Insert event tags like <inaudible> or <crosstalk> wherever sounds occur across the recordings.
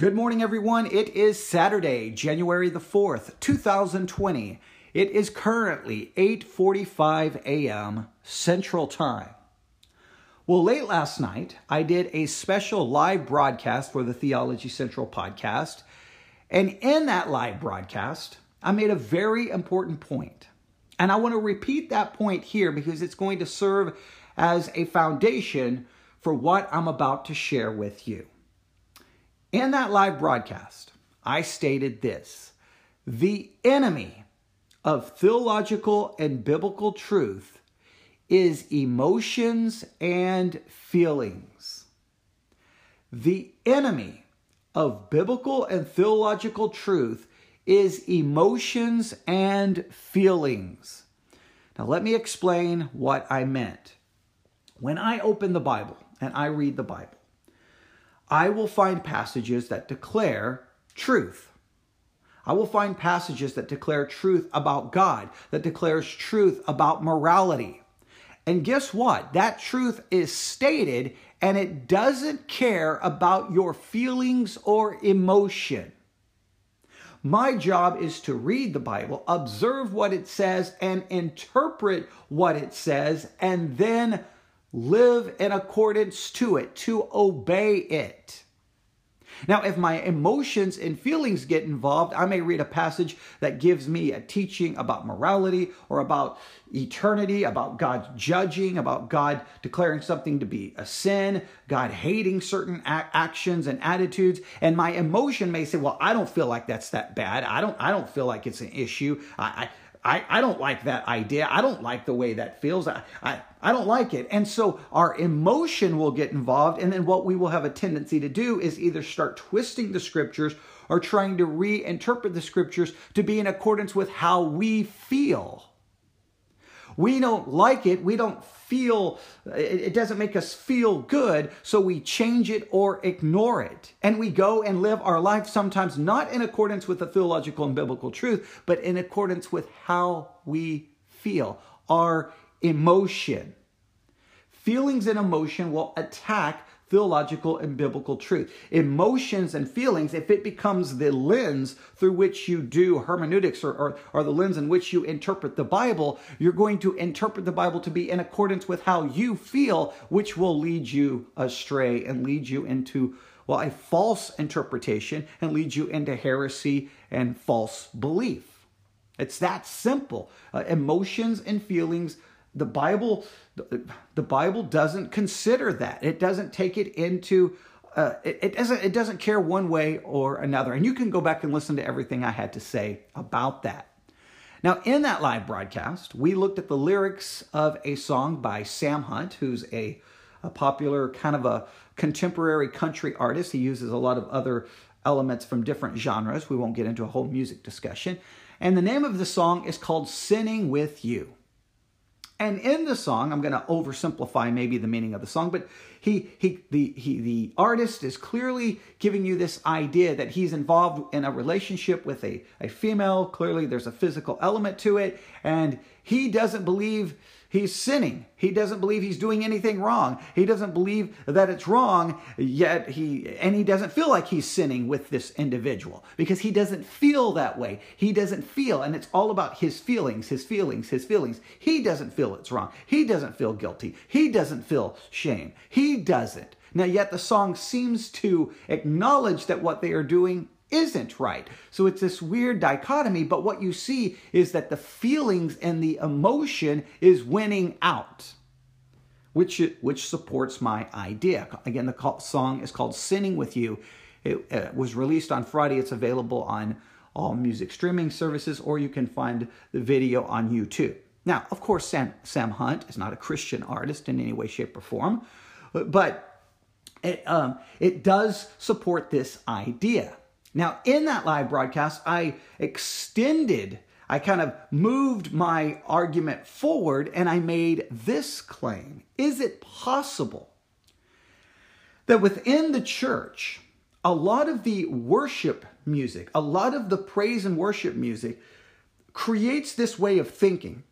Good morning, everyone. It is Saturday, January the 4th, 2020. It is currently 8:45 a.m. Central Time. Well, late last night, I did a special live broadcast for the Theology Central podcast, and in that live broadcast, I made a very important point. And I want to repeat that point here because it's going to serve as a foundation for what I'm about to share with you. In that live broadcast, I stated this the enemy of theological and biblical truth is emotions and feelings. The enemy of biblical and theological truth is emotions and feelings. Now, let me explain what I meant. When I open the Bible and I read the Bible, I will find passages that declare truth. I will find passages that declare truth about God, that declares truth about morality. And guess what? That truth is stated and it doesn't care about your feelings or emotion. My job is to read the Bible, observe what it says, and interpret what it says, and then live in accordance to it, to obey it. Now, if my emotions and feelings get involved, I may read a passage that gives me a teaching about morality or about eternity, about God judging, about God declaring something to be a sin, God hating certain actions and attitudes, and my emotion may say, "Well, I don't feel like that's that bad. I don't I don't feel like it's an issue. I, I I, I don't like that idea. I don't like the way that feels. I, I, I don't like it. And so our emotion will get involved. And then what we will have a tendency to do is either start twisting the scriptures or trying to reinterpret the scriptures to be in accordance with how we feel. We don't like it. We don't feel, it doesn't make us feel good. So we change it or ignore it. And we go and live our life sometimes not in accordance with the theological and biblical truth, but in accordance with how we feel, our emotion. Feelings and emotion will attack theological and biblical truth. Emotions and feelings, if it becomes the lens through which you do hermeneutics or, or, or, the lens in which you interpret the Bible, you're going to interpret the Bible to be in accordance with how you feel, which will lead you astray and lead you into, well, a false interpretation and lead you into heresy and false belief. It's that simple. Uh, emotions and feelings the Bible, the Bible doesn't consider that. It doesn't take it into. Uh, it, it, doesn't. It doesn't care one way or another. And you can go back and listen to everything I had to say about that. Now, in that live broadcast, we looked at the lyrics of a song by Sam Hunt, who's a, a popular kind of a contemporary country artist. He uses a lot of other elements from different genres. We won't get into a whole music discussion. And the name of the song is called Sinning with You. And in the song, I'm going to oversimplify maybe the meaning of the song, but he, he, the, he, the artist is clearly giving you this idea that he's involved in a relationship with a, a female. Clearly, there's a physical element to it, and he doesn't believe he's sinning. He doesn't believe he's doing anything wrong. He doesn't believe that it's wrong, yet he, and he doesn't feel like he's sinning with this individual because he doesn't feel that way. He doesn't feel, and it's all about his feelings, his feelings, his feelings. He doesn't feel it's wrong. He doesn't feel guilty. He doesn't feel shame. He doesn't. Now, yet the song seems to acknowledge that what they are doing isn't right. So it's this weird dichotomy, but what you see is that the feelings and the emotion is winning out. Which, which supports my idea. Again, the song is called Sinning with You. It uh, was released on Friday. It's available on all music streaming services, or you can find the video on YouTube. Now, of course, Sam, Sam Hunt is not a Christian artist in any way, shape, or form, but it, um, it does support this idea. Now, in that live broadcast, I extended, I kind of moved my argument forward and I made this claim Is it possible that within the church, a lot of the worship music, a lot of the praise and worship music creates this way of thinking?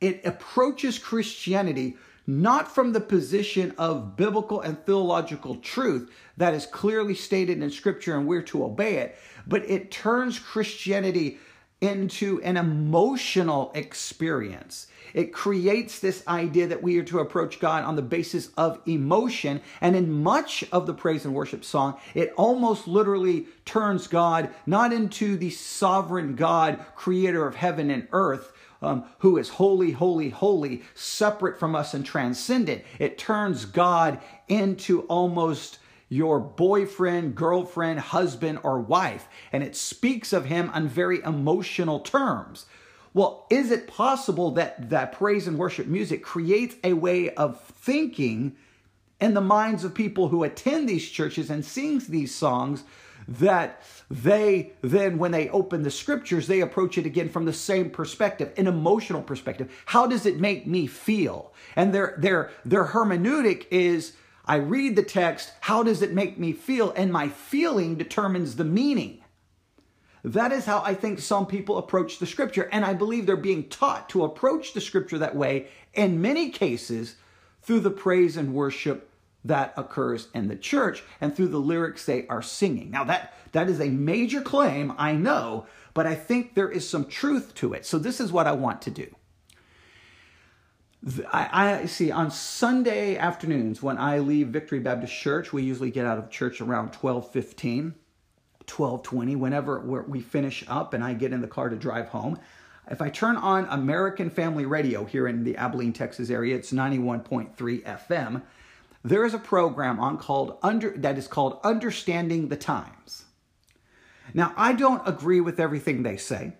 It approaches Christianity not from the position of biblical and theological truth that is clearly stated in Scripture and we're to obey it, but it turns Christianity into an emotional experience. It creates this idea that we are to approach God on the basis of emotion. And in much of the praise and worship song, it almost literally turns God not into the sovereign God, creator of heaven and earth, um, who is holy, holy, holy, separate from us and transcendent. It turns God into almost your boyfriend, girlfriend, husband, or wife, and it speaks of him on very emotional terms. Well, is it possible that that praise and worship music creates a way of thinking in the minds of people who attend these churches and sings these songs that they then when they open the scriptures they approach it again from the same perspective an emotional perspective. How does it make me feel? And their their their hermeneutic is i read the text how does it make me feel? And my feeling determines the meaning. That is how I think some people approach the scripture. And I believe they're being taught to approach the scripture that way in many cases through the praise and worship that occurs in the church and through the lyrics they are singing. Now that that is a major claim, I know, but I think there is some truth to it. So this is what I want to do. I, I, see on Sunday afternoons when I leave Victory Baptist Church, we usually get out of church around 12:15. 1220 whenever we finish up and I get in the car to drive home. If I turn on American Family Radio here in the Abilene, Texas area, it's 91.3 FM. There is a program on called under that is called Understanding the Times. Now, I don't agree with everything they say.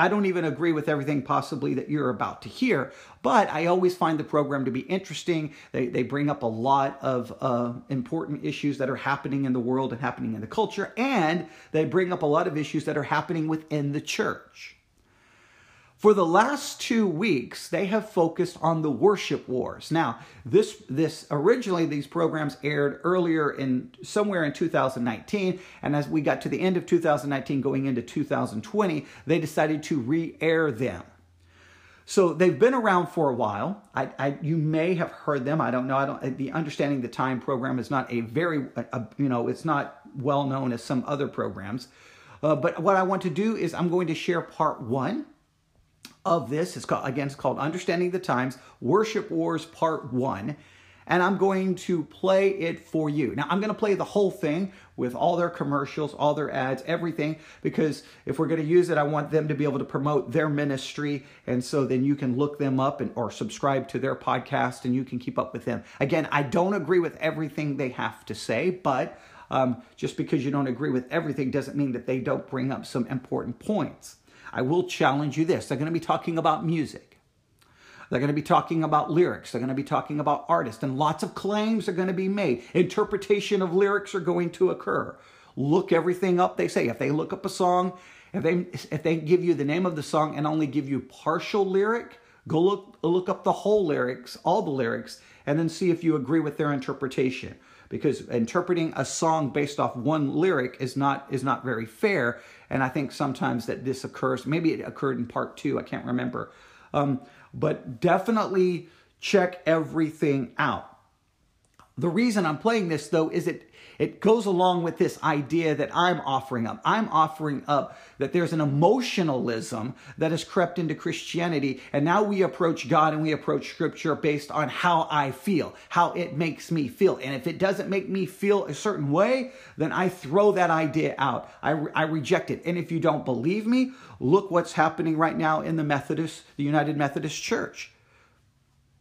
I don't even agree with everything possibly that you're about to hear, but I always find the program to be interesting. They, they bring up a lot of uh, important issues that are happening in the world and happening in the culture, and they bring up a lot of issues that are happening within the church. For the last two weeks, they have focused on the worship wars. Now, this this originally these programs aired earlier in somewhere in 2019, and as we got to the end of 2019, going into 2020, they decided to re-air them. So they've been around for a while. I, I, you may have heard them. I don't know. I don't. The Understanding the Time program is not a very, a, a, you know, it's not well known as some other programs. Uh, but what I want to do is I'm going to share part one of this. It's called, again, it's called Understanding the Times Worship Wars Part 1. And I'm going to play it for you. Now, I'm going to play the whole thing with all their commercials, all their ads, everything, because if we're going to use it, I want them to be able to promote their ministry. And so then you can look them up and, or subscribe to their podcast and you can keep up with them. Again, I don't agree with everything they have to say, but um, just because you don't agree with everything doesn't mean that they don't bring up some important points. I will challenge you this. They're going to be talking about music. They're going to be talking about lyrics. They're going to be talking about artists, and lots of claims are going to be made. Interpretation of lyrics are going to occur. Look everything up they say. If they look up a song, if they if they give you the name of the song and only give you partial lyric, go look look up the whole lyrics, all the lyrics, and then see if you agree with their interpretation because interpreting a song based off one lyric is not is not very fair and i think sometimes that this occurs maybe it occurred in part two i can't remember. Um, but definitely check everything out. The reason i'm playing this though is it it goes along with this idea that I'm offering up. I'm offering up that there's an emotionalism that has crept into Christianity, and now we approach God and we approach Scripture based on how I feel, how it makes me feel. And if it doesn't make me feel a certain way, then I throw that idea out. I, I reject it. And if you don't believe me, look what's happening right now in the Methodist, the United Methodist Church.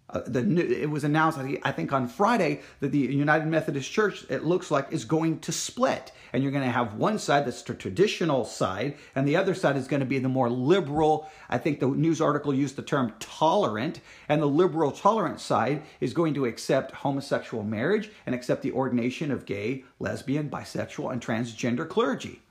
Uh, the it was announced I think on Friday that the United Methodist Church it looks like is going to split. And you're going to have one side that's the traditional side and the other side is going to be the more liberal I think the news article used the term tolerant and the liberal tolerant side is going to accept homosexual marriage and accept the ordination of gay lesbian bisexual and transgender clergy.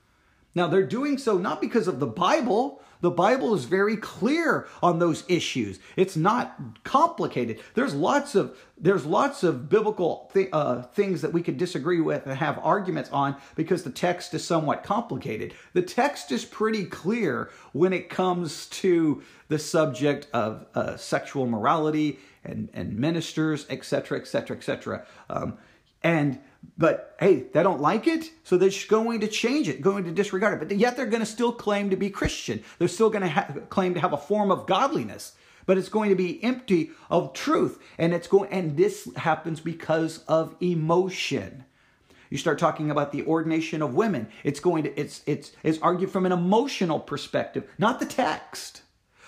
Now they're doing so not because of the Bible The Bible is very clear on those issues. It's not complicated. There's lots of there's lots of biblical th- uh, things that we could disagree with and have arguments on because the text is somewhat complicated. The text is pretty clear when it comes to the subject of uh, sexual morality and and ministers, etc., etc., etc. And but hey, they don't like it, so they're just going to change it, going to disregard it. But yet they're going to still claim to be Christian. They're still going to ha- claim to have a form of godliness, but it's going to be empty of truth. And it's going, and this happens because of emotion. You start talking about the ordination of women. It's going to, it's, it's, it's argued from an emotional perspective, not the text.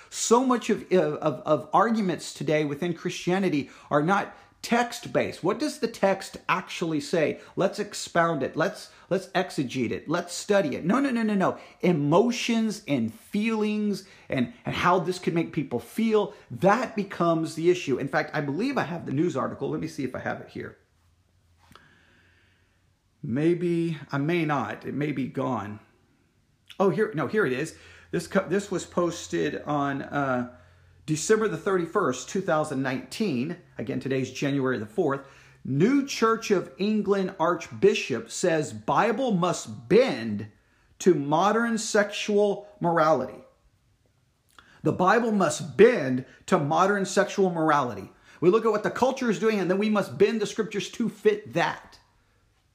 So much of, of, of arguments today within Christianity are not text based what does the text actually say? Let's expound it. Let's let's exegete it. Let's study it. No no no no no. Emotions and feelings and and how this could make people feel that becomes the issue. In fact i believe i have the news article. Let me see if i have it here. Maybe i may not. It may be gone. Oh here no here it is. This this was posted on uh December the 31st, 2019, again, today's January the 4th, New Church of England Archbishop says Bible must bend to modern sexual morality. The Bible must bend to modern sexual morality. We look at what the culture is doing and then we must bend the scriptures to fit that.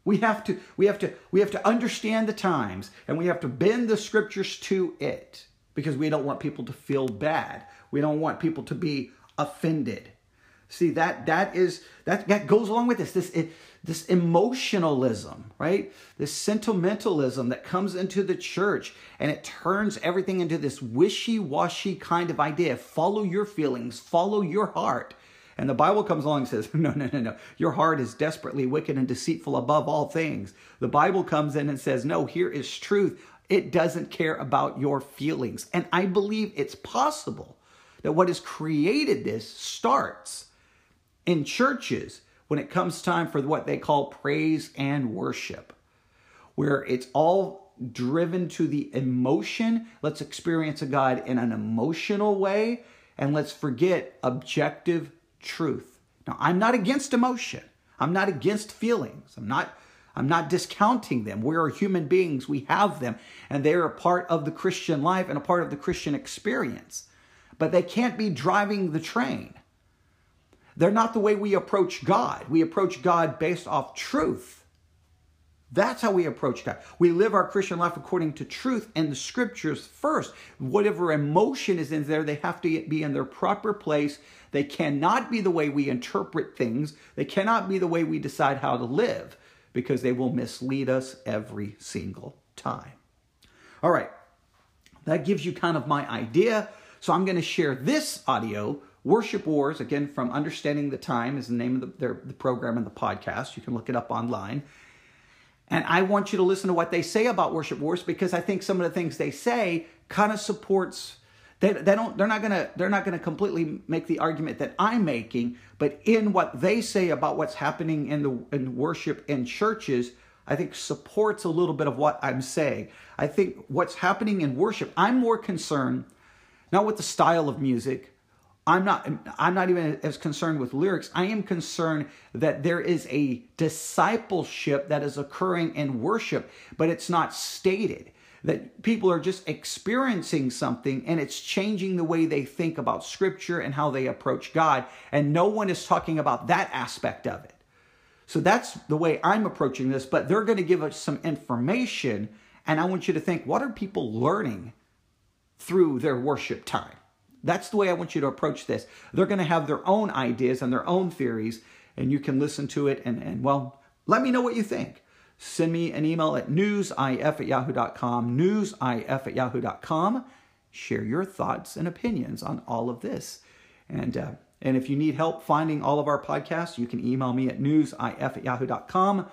We have to we have to we have to understand the times and we have to bend the scriptures to it because we don't want people to feel bad. We don't want people to be offended. See that that is that that goes along with this this this emotionalism, right? This sentimentalism that comes into the church and it turns everything into this wishy-washy kind of idea. Follow your feelings, follow your heart. And the Bible comes along and says, <laughs> No, no, no, no. Your heart is desperately wicked and deceitful above all things. The Bible comes in and says, No, here is truth. It doesn't care about your feelings. And I believe it's possible that what has created this starts in churches when it comes time for what they call praise and worship, where it's all driven to the emotion. Let's experience a God in an emotional way, and let's forget objective truth. Now, I'm not against emotion. I'm not against feelings. I'm not I'm not discounting them. We are human beings. We have them, and they're a part of the Christian life and a part of the Christian experience but they can't be driving the train. They're not the way we approach God. We approach God based off truth. That's how we approach God. We live our Christian life according to truth and the scriptures first. Whatever emotion is in there, they have to be in their proper place. They cannot be the way we interpret things. They cannot be the way we decide how to live because they will mislead us every single time. All right, that gives you kind of my idea so I'm going to share this audio, Worship Wars, again from Understanding the Time is the name of the, their, the program and the podcast. You can look it up online. And I want you to listen to what they say about Worship Wars because I think some of the things they say kind of supports they, they don't they're not gonna they're not gonna completely make the argument that I'm making, but in what they say about what's happening in the in worship in churches, I think supports a little bit of what I'm saying. I think what's happening in worship, I'm more concerned not with the style of music. I'm not I'm not even as concerned with lyrics. I am concerned that there is a discipleship that is occurring in worship, but it's not stated. That people are just experiencing something and it's changing the way they think about scripture and how they approach God, and no one is talking about that aspect of it. So that's the way I'm approaching this, but they're going to give us some information and I want you to think what are people learning through their worship time. That's the way I want you to approach this. They're going to have their own ideas and their own theories, and you can listen to it and, and well, let me know what you think. Send me an email at newsif at yahoo.com, newsif at yahoo.com. Share your thoughts and opinions on all of this. And, uh, and if you need help finding all of our podcasts, you can email me at newsif at yahoo.com.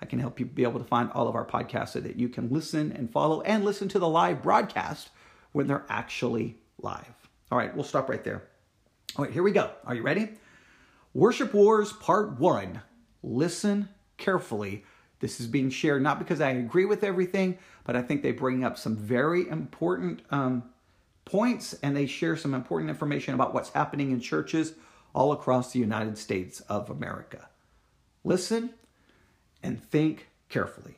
I can help you be able to find all of our podcasts so that you can listen and follow and listen to the live broadcast when they're actually live. All right, we'll stop right there. All right, here we go. Are you ready? Worship Wars Part 1. Listen carefully. This is being shared not because I agree with everything, but I think they bring up some very important um, points and they share some important information about what's happening in churches all across the United States of America. Listen and think carefully.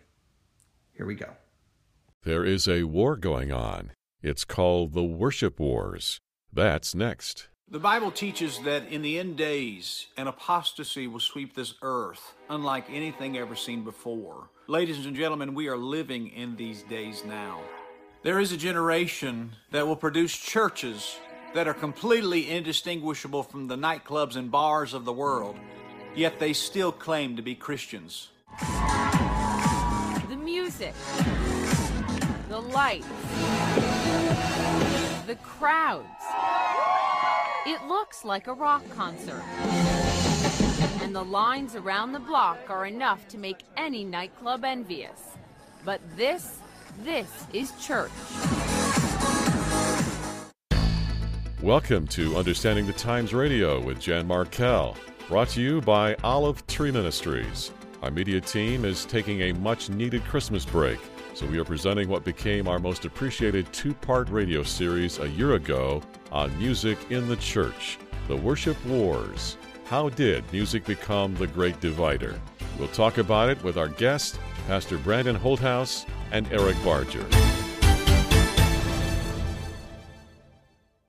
Here we go. There is a war going on. It's called the Worship Wars. That's next. The Bible teaches that in the end days, an apostasy will sweep this earth unlike anything ever seen before. Ladies and gentlemen, we are living in these days now. There is a generation that will produce churches that are completely indistinguishable from the nightclubs and bars of the world, yet they still claim to be Christians. The music, the lights, the crowds. It looks like a rock concert. And the lines around the block are enough to make any nightclub envious. But this, this is church. Welcome to Understanding the Times Radio with Jan Markell, brought to you by Olive Tree Ministries. Our media team is taking a much needed Christmas break, so we are presenting what became our most appreciated two part radio series a year ago on music in the church The Worship Wars. How did music become the great divider? We'll talk about it with our guests, Pastor Brandon Holthaus and Eric Barger.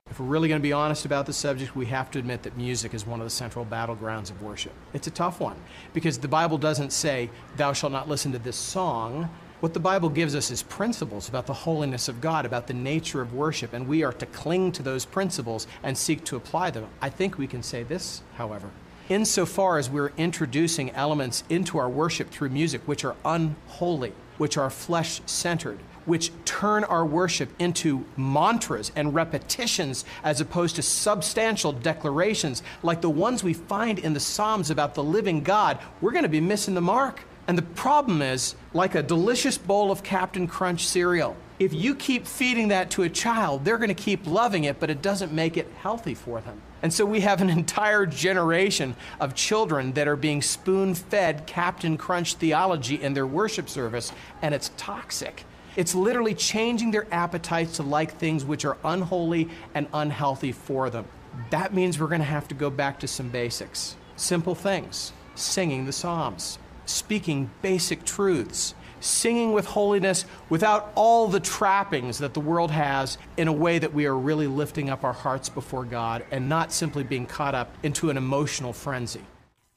If we're really going to be honest about the subject, we have to admit that music is one of the central battlegrounds of worship. It's a tough one because the Bible doesn't say, Thou shalt not listen to this song. What the Bible gives us is principles about the holiness of God, about the nature of worship, and we are to cling to those principles and seek to apply them. I think we can say this, however. Insofar as we're introducing elements into our worship through music which are unholy, which are flesh centered, which turn our worship into mantras and repetitions as opposed to substantial declarations like the ones we find in the Psalms about the living God, we're going to be missing the mark. And the problem is, like a delicious bowl of Captain Crunch cereal, if you keep feeding that to a child, they're going to keep loving it, but it doesn't make it healthy for them. And so we have an <laughs> entire generation of children that are being spoon fed Captain Crunch theology in their worship service, and it's toxic. It's literally changing their appetites to like things which are unholy and unhealthy for them. That means we're going to have to go back to some basics. Simple things singing the Psalms, speaking basic truths, singing with holiness without all the trappings that the world has in a way that we are really lifting up our hearts before God and not simply being caught up into an emotional frenzy.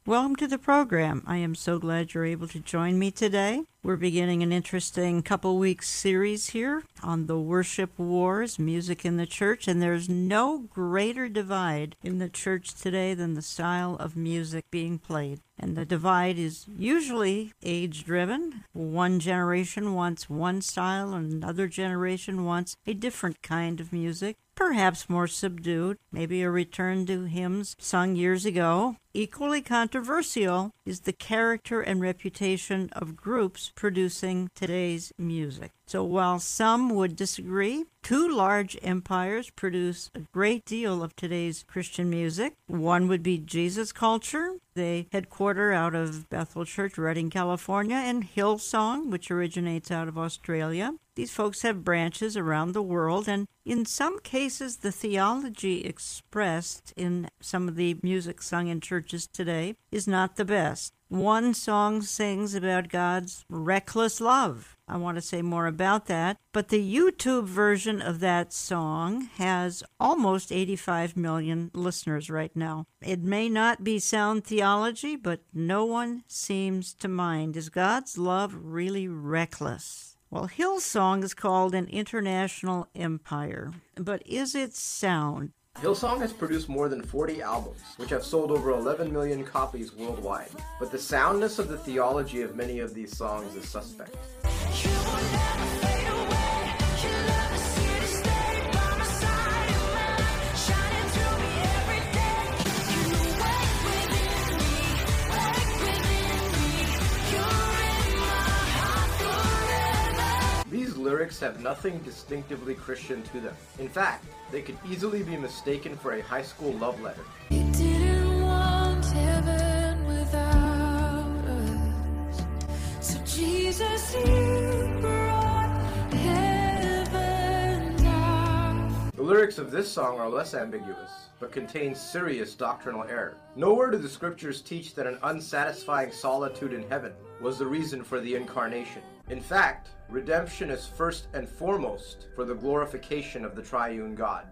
Welcome to the program. I am so glad you're able to join me today. We're beginning an interesting couple weeks series here on the worship wars, music in the church, and there's no greater divide in the church today than the style of music being played. And the divide is usually age driven. One generation wants one style, and another generation wants a different kind of music perhaps more subdued, maybe a return to hymns sung years ago. Equally controversial is the character and reputation of groups producing today's music. So while some would disagree, two large empires produce a great deal of today's Christian music. One would be Jesus Culture. They headquarter out of Bethel Church, Redding, California, and Hillsong, which originates out of Australia. These folks have branches around the world, and in some cases, the theology expressed in some of the music sung in churches today is not the best. One song sings about God's reckless love. I want to say more about that. But the YouTube version of that song has almost 85 million listeners right now. It may not be sound theology, but no one seems to mind. Is God's love really reckless? Well, Hillsong is called an international empire, but is it sound? Hillsong has produced more than 40 albums, which have sold over 11 million copies worldwide. But the soundness of the theology of many of these songs is suspect. Lyrics have nothing distinctively Christian to them. In fact, they could easily be mistaken for a high school love letter. You didn't want heaven without us. So Jesus, you brought heaven down. The lyrics of this song are less ambiguous, but contain serious doctrinal error. Nowhere do the scriptures teach that an unsatisfying solitude in heaven was the reason for the incarnation. In fact, redemption is first and foremost for the glorification of the triune God.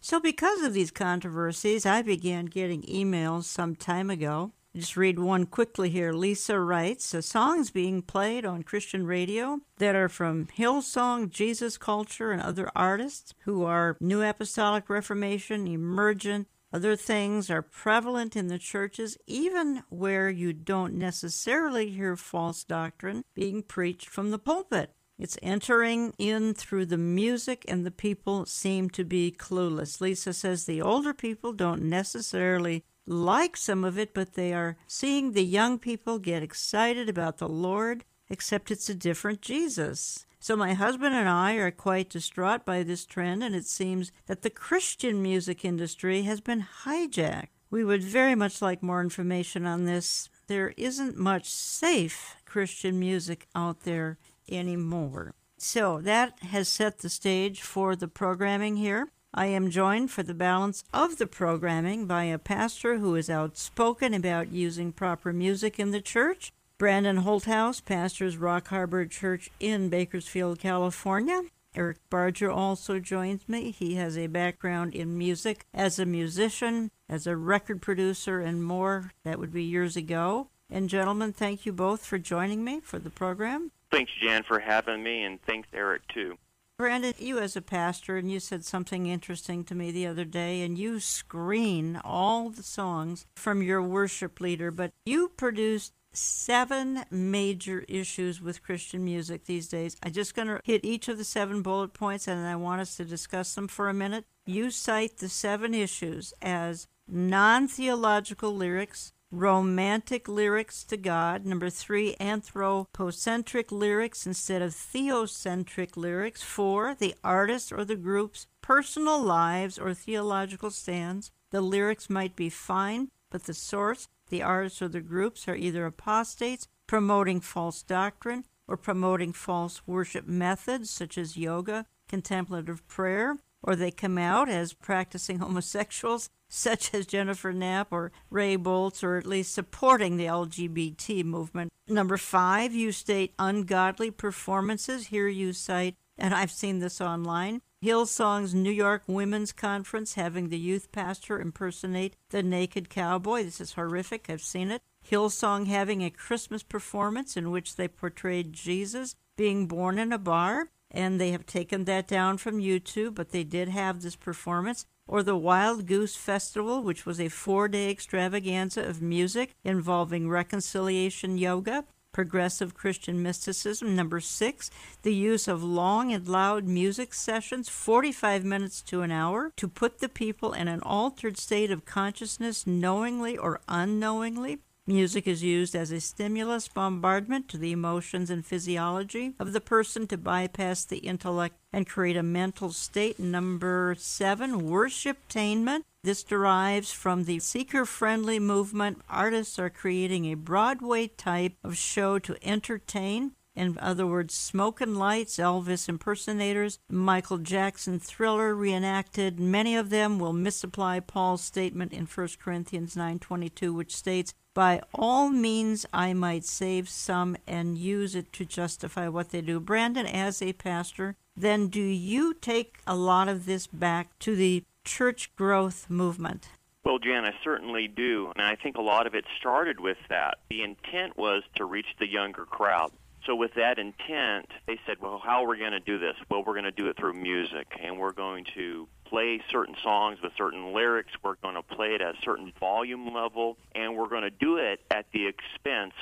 So, because of these controversies, I began getting emails some time ago. Just read one quickly here. Lisa writes, "The songs being played on Christian radio that are from Hillsong, Jesus Culture, and other artists who are New Apostolic Reformation, Emergent, other things are prevalent in the churches, even where you don't necessarily hear false doctrine being preached from the pulpit. It's entering in through the music, and the people seem to be clueless. Lisa says the older people don't necessarily like some of it, but they are seeing the young people get excited about the Lord, except it's a different Jesus. So my husband and I are quite distraught by this trend, and it seems that the Christian music industry has been hijacked. We would very much like more information on this. There isn't much safe Christian music out there anymore. So that has set the stage for the programming here. I am joined for the balance of the programming by a pastor who is outspoken about using proper music in the church. Brandon Holthaus pastors Rock Harbor Church in Bakersfield, California. Eric Barger also joins me. He has a background in music as a musician, as a record producer, and more. That would be years ago. And, gentlemen, thank you both for joining me for the program. Thanks, Jan, for having me, and thanks, Eric, too. Brandon, you as a pastor, and you said something interesting to me the other day, and you screen all the songs from your worship leader, but you produced seven major issues with Christian music these days. I'm just going to hit each of the seven bullet points, and I want us to discuss them for a minute. You cite the seven issues as non theological lyrics, romantic lyrics to God. Number three, anthropocentric lyrics instead of theocentric lyrics. Four, the artist or the group's personal lives or theological stands. The lyrics might be fine, but the source, the artists or the groups are either apostates, promoting false doctrine, or promoting false worship methods such as yoga, contemplative prayer, or they come out as practicing homosexuals such as Jennifer Knapp or Ray Boltz, or at least supporting the LGBT movement. Number five, you state ungodly performances. Here you cite, and I've seen this online, Hillsong's New York Women's Conference having the youth pastor impersonate the naked cowboy. This is horrific. I've seen it. Hillsong having a Christmas performance in which they portrayed Jesus being born in a bar and they have taken that down from YouTube, but they did have this performance. Or the Wild Goose Festival, which was a four day extravaganza of music involving reconciliation yoga, progressive Christian mysticism. Number six, the use of long and loud music sessions, 45 minutes to an hour, to put the people in an altered state of consciousness knowingly or unknowingly. Music is used as a stimulus bombardment to the emotions and physiology of the person to bypass the intellect and create a mental state. Number seven, worship worshiptainment. This derives from the seeker friendly movement. Artists are creating a Broadway type of show to entertain. In other words, smoke and lights, Elvis impersonators, Michael Jackson thriller reenacted. Many of them will misapply Paul's statement in 1 Corinthians 9:22 which states, "By all means I might save some and use it to justify what they do." Brandon as a pastor, then do you take a lot of this back to the church growth movement? Well, Jan, I certainly do. And I think a lot of it started with that. The intent was to reach the younger crowd. So, with that intent, they said, well, how are we going to do this? Well, we're going to do it through music, and we're going to play certain songs with certain lyrics. We're going to play it at a certain volume level, and we're going to do it at the expense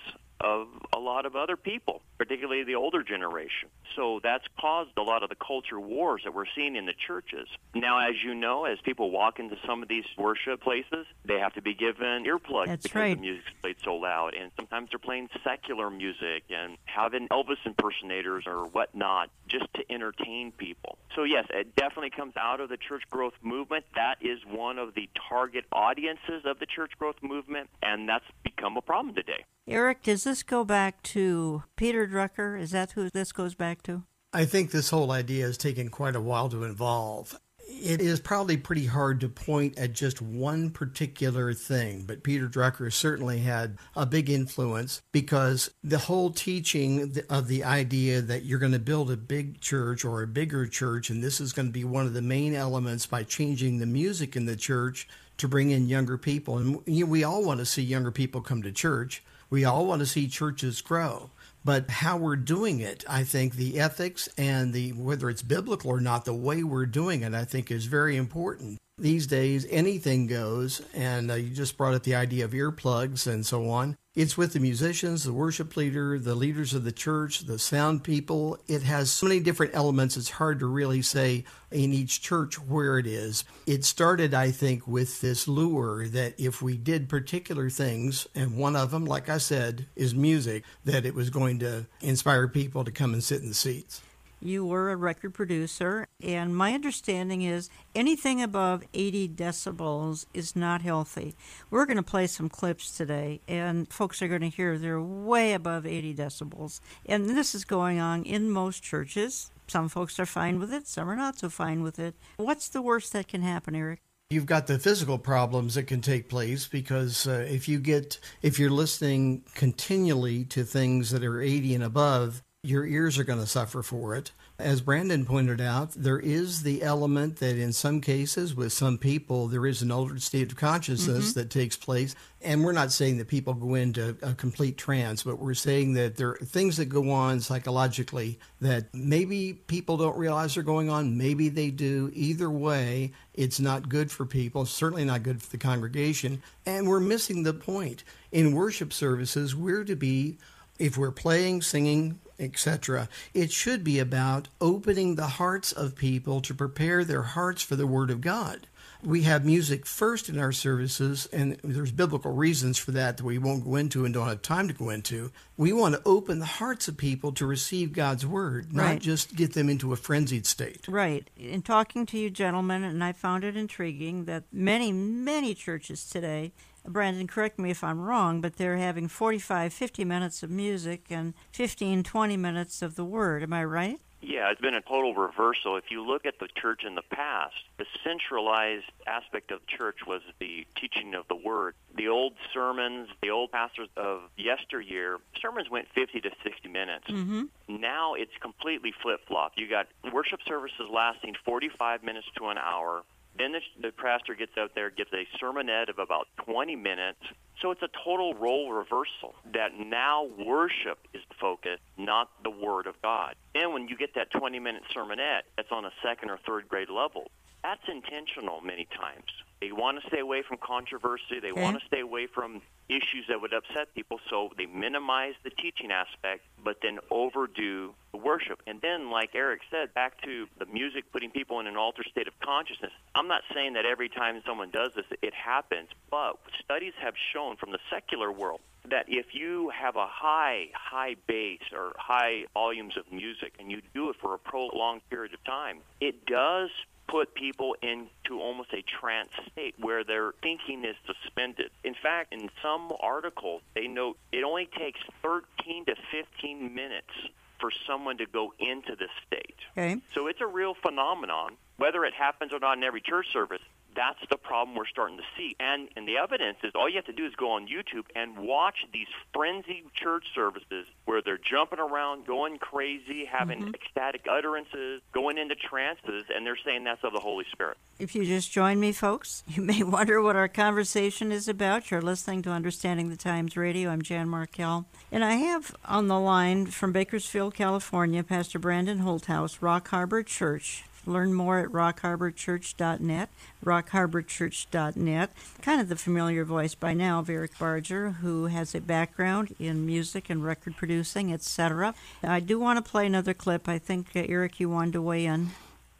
of a lot of other people, particularly the older generation. So that's caused a lot of the culture wars that we're seeing in the churches. Now, as you know, as people walk into some of these worship places, they have to be given earplugs That's because right. the music's played so loud. And sometimes they're playing secular music and having Elvis impersonators or whatnot just to entertain people. So, yes, it definitely comes out of the church growth movement. That is one of the target audiences of the church growth movement, and that's become a problem today. Eric, does this go back to Peter Drucker? Is that who this goes back to? I think this whole idea has taken quite a while to evolve. It is probably pretty hard to point at just one particular thing, but Peter Drucker certainly had a big influence because the whole teaching of the idea that you're going to build a big church or a bigger church, and this is going to be one of the main elements by changing the music in the church to bring in younger people. And we all want to see younger people come to church. We all want to see churches grow but how we're doing it i think the ethics and the whether it's biblical or not the way we're doing it i think is very important these days anything goes and uh, you just brought up the idea of earplugs and so on. It's with the musicians the worship leader the leaders of the church the sound people. It has so many different elements it's hard to really say in each church where it is. It started i think with this lure that if we did particular things and one of them like i said is music that it was going to inspire people to come and sit in the seats you were a record producer, and my understanding is anything above 80 decibels is not healthy. We're going to play some clips today, and folks are going to hear they're way above 80 decibels. And this is going on in most churches. Some folks are fine with it, some are not so fine with it. What's the worst that can happen, Eric? You've got the physical problems that can take place because uh, if you get if you're listening continually to things that are 80 and above, your ears are going to suffer for it. As Brandon pointed out, there is the element that in some cases, with some people, there is an altered state of consciousness mm-hmm. that takes place. And we're not saying that people go into a complete trance, but we're saying that there are things that go on psychologically that maybe people don't realize are going on. Maybe they do. Either way, it's not good for people, certainly not good for the congregation. And we're missing the point. In worship services, we're to be if we're playing, singing, etc. It should be about opening the hearts of people to prepare their hearts for the Word of God. We have music first in our services, and there's biblical reasons for that that we won't go into and don't have time to go into. We want to open the hearts of people to receive God's Word, not Right. just get them into a frenzied state. Right. In talking to you gentlemen, and I found it intriguing that many, many churches today, Brandon, correct me if I'm wrong, but they're having 45, 50 minutes of music and 15, 20 minutes of the Word. Am I right? Yeah, it's been a total reversal. If you look at the church in the past, the centralized aspect of the church was the teaching of the word. The old sermons, the old pastors of yesteryear, sermons went 50 to 60 minutes. Mm-hmm. Now it's completely flip-flop. You got worship services lasting 45 minutes to an hour. Then the, the pastor gets out there, gives a sermonette of about 20 minutes. So it's a total role reversal that now worship is the focus, not the Word of God. And when you get that 20 minute sermonette that's on a second or third grade level, that's intentional many times. They want to stay away from controversy. They Okay. want to stay away from issues that would upset people, so they minimize the teaching aspect, but then overdo the worship. And then, like Eric said, back to the music putting people in an altered state of consciousness. I'm not saying that every time someone does this, it happens, but studies have shown from the secular world that if you have a high, high bass or high volumes of music and you do it for a prolonged period of time, it does put people into almost a trance state where their thinking is suspended. In fact, in some articles, they note it only takes 13 to 15 minutes for someone to go into this state. Okay. So it's a real phenomenon. Whether it happens or not in every church service, that's the problem we're starting to see. And and the evidence is all you have to do is go on YouTube and watch these frenzied church services where they're jumping around, going crazy, having mm-hmm. ecstatic utterances, going into trances, and they're saying that's of the Holy Spirit. If you just join me, folks, <laughs> you may wonder what our conversation is about. You're listening to Understanding the Times Radio. I'm Jan Markell. And I have on the line from Bakersfield, California, Pastor Brandon Holthaus, Rock Harbor Church. Learn more at rockharborchurch.net, rockharborchurch.net. Kind of the familiar voice by now of Eric Barger, who has a background in music and record producing, etc. I do want to play another clip. I think, uh, Eric, you wanted to weigh in.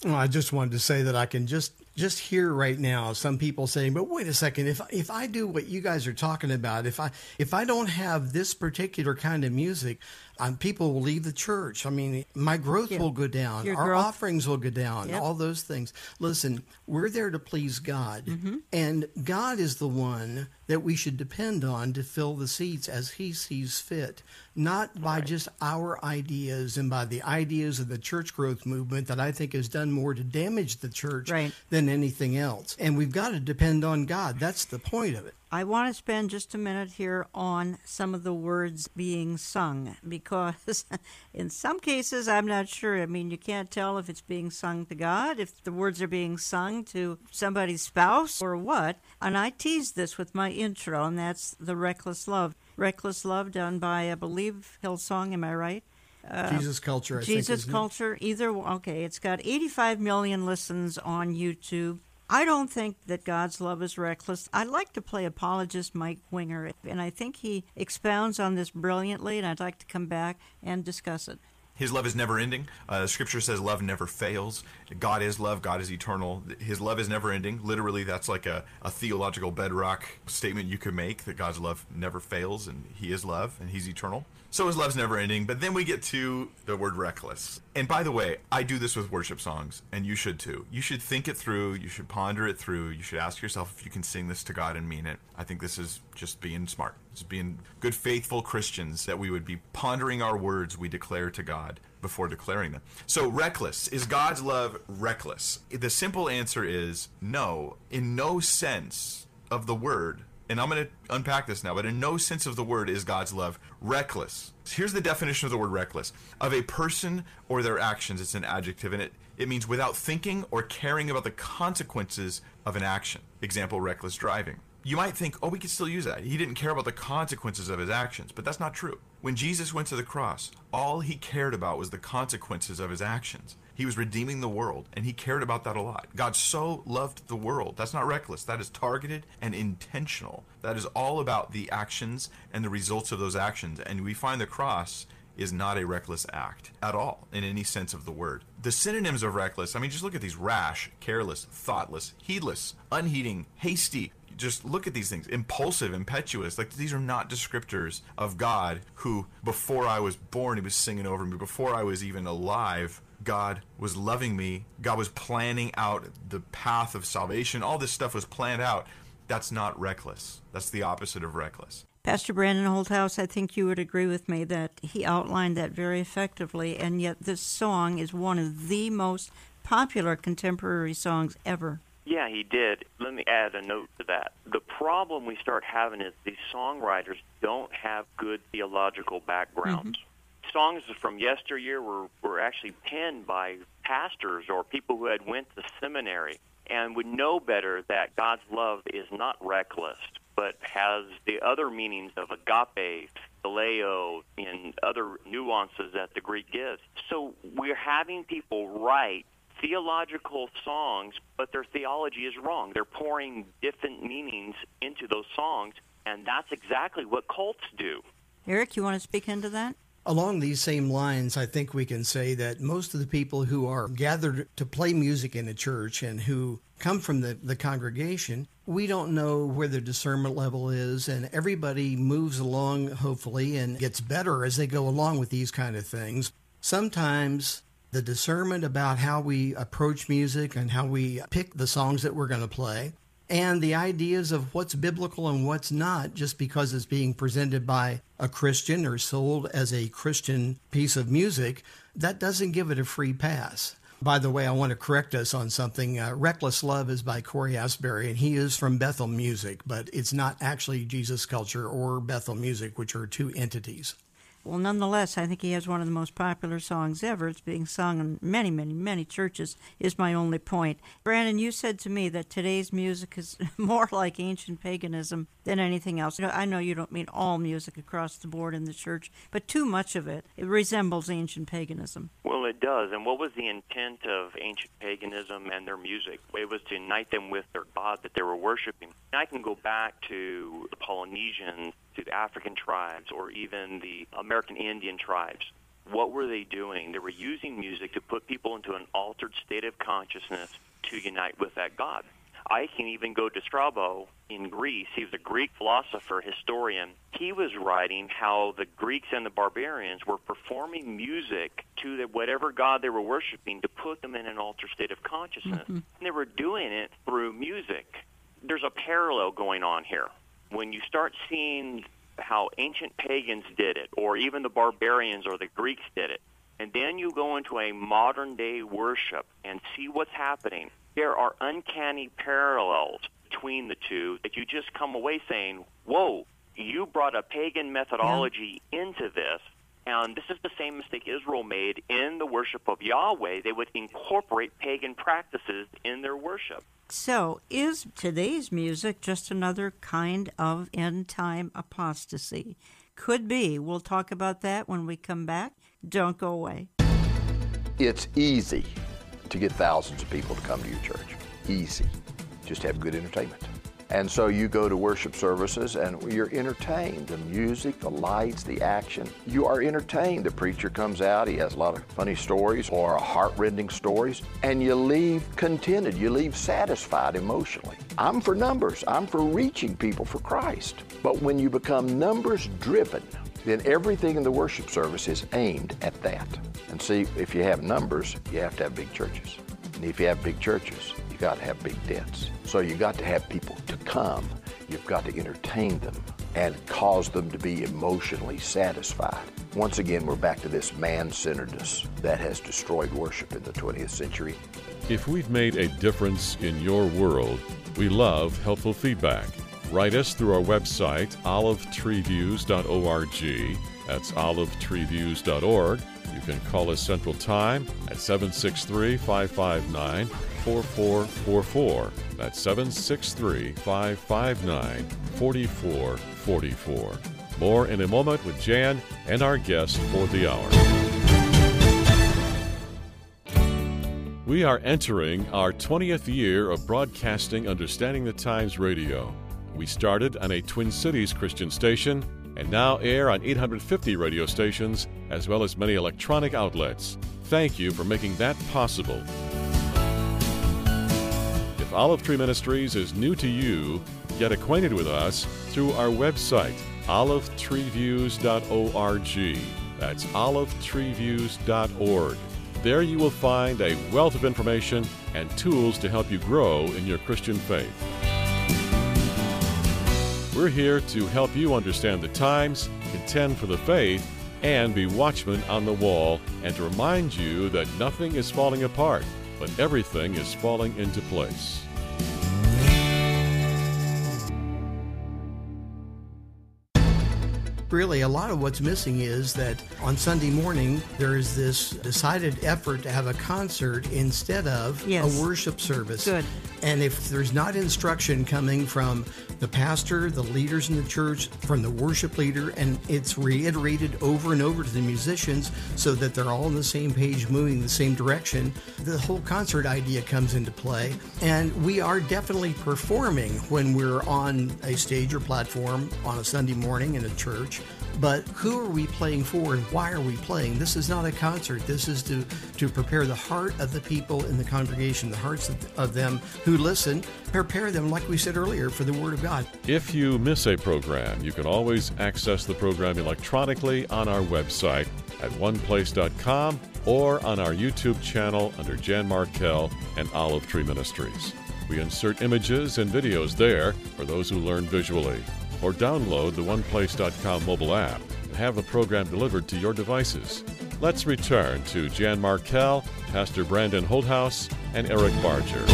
Well, I just wanted to say that I can just just hear right now some people saying, "But wait a second, if if I do what you guys are talking about, if I if I don't have this particular kind of music, um, people will leave the church. I mean, my growth Yeah. will go down, Your our growth- offerings will go down, Yep. all those things. Listen, we're there to please God, Mm-hmm. and God is the one that we should depend on to fill the seats as He sees fit, not by just our ideas and by the ideas of the church growth movement that I think has done more to damage the church Right. than anything else. And we've got to depend on God. That's the point of it. I want to spend just a minute here on some of the words being sung because, <laughs> in some cases, I'm not sure. I mean, you can't tell if it's being sung to God, if the words are being sung to somebody's spouse, or what. And I teased this with my intro, and that's the Reckless Love. Reckless Love, done by, I believe, Hillsong, am I right? Uh, Jesus culture, I Jesus think. isn't it? Culture, either okay, it's got 85 million listens on YouTube. I don't think that God's love is reckless. I'd like to play apologist Mike Winger, and I think he expounds on this brilliantly, and I'd like to come back and discuss it. His love is never ending. Uh, scripture says love never fails. God is love. God is eternal. His love is never ending. Literally, that's like a, a theological bedrock statement you could make that God's love never fails and He is love and He's eternal. So His love's never ending. But then we get to the word reckless. And by the way, I do this with worship songs, and you should too. You should think it through. You should ponder it through. You should ask yourself if you can sing this to God and mean it. I think this is just being smart. It's being good, faithful Christians that we would be pondering our words we declare to God before declaring them. So, reckless. Is God's love reckless? The simple answer is no. In no sense of the word, and I'm going to unpack this now, but in no sense of the word is God's love reckless. Here's the definition of the word reckless of a person or their actions. It's an adjective, and it, it means without thinking or caring about the consequences of an action. Example, reckless driving. You might think, oh, we could still use that. He didn't care about the consequences of his actions, but that's not true. When Jesus went to the cross, all he cared about was the consequences of his actions. He was redeeming the world, and he cared about that a lot. God so loved the world. That's not reckless. That is targeted and intentional. That is all about the actions and the results of those actions. And we find the cross is not a reckless act at all in any sense of the word. The synonyms of reckless, I mean, just look at these rash, careless, thoughtless, heedless, unheeding, hasty. Just look at these things impulsive, impetuous. Like these are not descriptors of God who, before I was born, He was singing over me. Before I was even alive, God was loving me. God was planning out the path of salvation. All this stuff was planned out. That's not reckless. That's the opposite of reckless. Pastor Brandon Holthaus, I think you would agree with me that he outlined that very effectively, and yet this song is one of the most popular contemporary songs ever. Yeah, he did. Let me add a note to that. The problem we start having is these songwriters don't have good theological backgrounds. Mm-hmm. Songs from yesteryear were, were actually penned by pastors or people who had went to seminary and would know better that God's love is not reckless, but has the other meanings of agape, phileo, and other nuances that the Greek gives. So we're having people write theological songs, but their theology is wrong. They're pouring different meanings into those songs, and that's exactly what cults do. Eric, you want to speak into that? Along these same lines, I think we can say that most of the people who are gathered to play music in a church and who come from the, the congregation, we don't know where their discernment level is, and everybody moves along, hopefully, and gets better as they go along with these kind of things. Sometimes the discernment about how we approach music and how we pick the songs that we're going to play and the ideas of what's biblical and what's not just because it's being presented by a Christian or sold as a Christian piece of music, that doesn't give it a free pass. By the way, I want to correct us on something. Uh, Reckless Love is by Cory Asbury, and he is from Bethel Music, but it's not actually Jesus Culture or Bethel Music, which are two entities. Well, nonetheless, I think he has one of the most popular songs ever. It's being sung in many, many, many churches, is my only point. Brandon, you said to me that today's music is <laughs> more like ancient paganism than anything else. I know you don't mean all music across the board in the church, but too much of it, it resembles ancient paganism. Well, it does. And what was the intent of ancient paganism and their music? It was to unite them with their God that they were worshiping. I can go back to the Polynesians, to the African tribes, or even the American Indian tribes. What were they doing? They were using music to put people into an altered state of consciousness to unite with that God. I can even go to Strabo in Greece. He was a Greek philosopher, historian. He was writing how the Greeks and the barbarians were performing music to the, whatever god they were worshiping to put them in an altered state of consciousness. Mm-hmm. And they were doing it through music. There's a parallel going on here. When you start seeing how ancient pagans did it, or even the barbarians or the Greeks did it, and then you go into a modern day worship and see what's happening, there are uncanny parallels between the two that you just come away saying, whoa, you brought a pagan methodology into this. And this is the same mistake Israel made in the worship of Yahweh. They would incorporate pagan practices in their worship. So, is today's music just another kind of end time apostasy? Could be. We'll talk about that when we come back. Don't go away. It's easy to get thousands of people to come to your church. Easy. Just have good entertainment. And so you go to worship services and you're entertained. The music, the lights, the action. You are entertained. The preacher comes out, he has a lot of funny stories or heart-rending stories, and you leave contented. You leave satisfied emotionally. I'm for numbers. I'm for reaching people for Christ. But when you become numbers driven, then everything in the worship service is aimed at that. And see, if you have numbers, you have to have big churches. And if you have big churches, you got to have big debts. So you got to have people to come. You've got to entertain them and cause them to be emotionally satisfied. Once again, we're back to this man-centeredness that has destroyed worship in the 20th century. If we've made a difference in your world, we love helpful feedback. Write us through our website, olivetreeviews.org. That's olivetreeviews.org. You can call us Central Time at 763 559 4444. That's 763 559 4444. More in a moment with Jan and our guest for the hour. We are entering our 20th year of broadcasting Understanding the Times Radio. We started on a Twin Cities Christian station and now air on 850 radio stations as well as many electronic outlets. Thank you for making that possible. If Olive Tree Ministries is new to you, get acquainted with us through our website, olivetreeviews.org. That's olivetreeviews.org. There you will find a wealth of information and tools to help you grow in your Christian faith. We're here to help you understand the times, contend for the faith, and be watchmen on the wall, and to remind you that nothing is falling apart, but everything is falling into place. really a lot of what's missing is that on Sunday morning there is this decided effort to have a concert instead of Yes. a worship service. Good. And if there's not instruction coming from the pastor, the leaders in the church, from the worship leader, and it's reiterated over and over to the musicians so that they're all on the same page, moving in the same direction, the whole concert idea comes into play. And we are definitely performing when we're on a stage or platform on a Sunday morning in a church. But who are we playing for and why are we playing? This is not a concert. This is to, to prepare the heart of the people in the congregation, the hearts of, of them who listen, prepare them, like we said earlier, for the Word of God. If you miss a program, you can always access the program electronically on our website at oneplace.com or on our YouTube channel under Jan Markell and Olive Tree Ministries. We insert images and videos there for those who learn visually. Or download the oneplace.com mobile app and have the program delivered to your devices. Let's return to Jan Markell, Pastor Brandon Holthaus, and Eric Barger.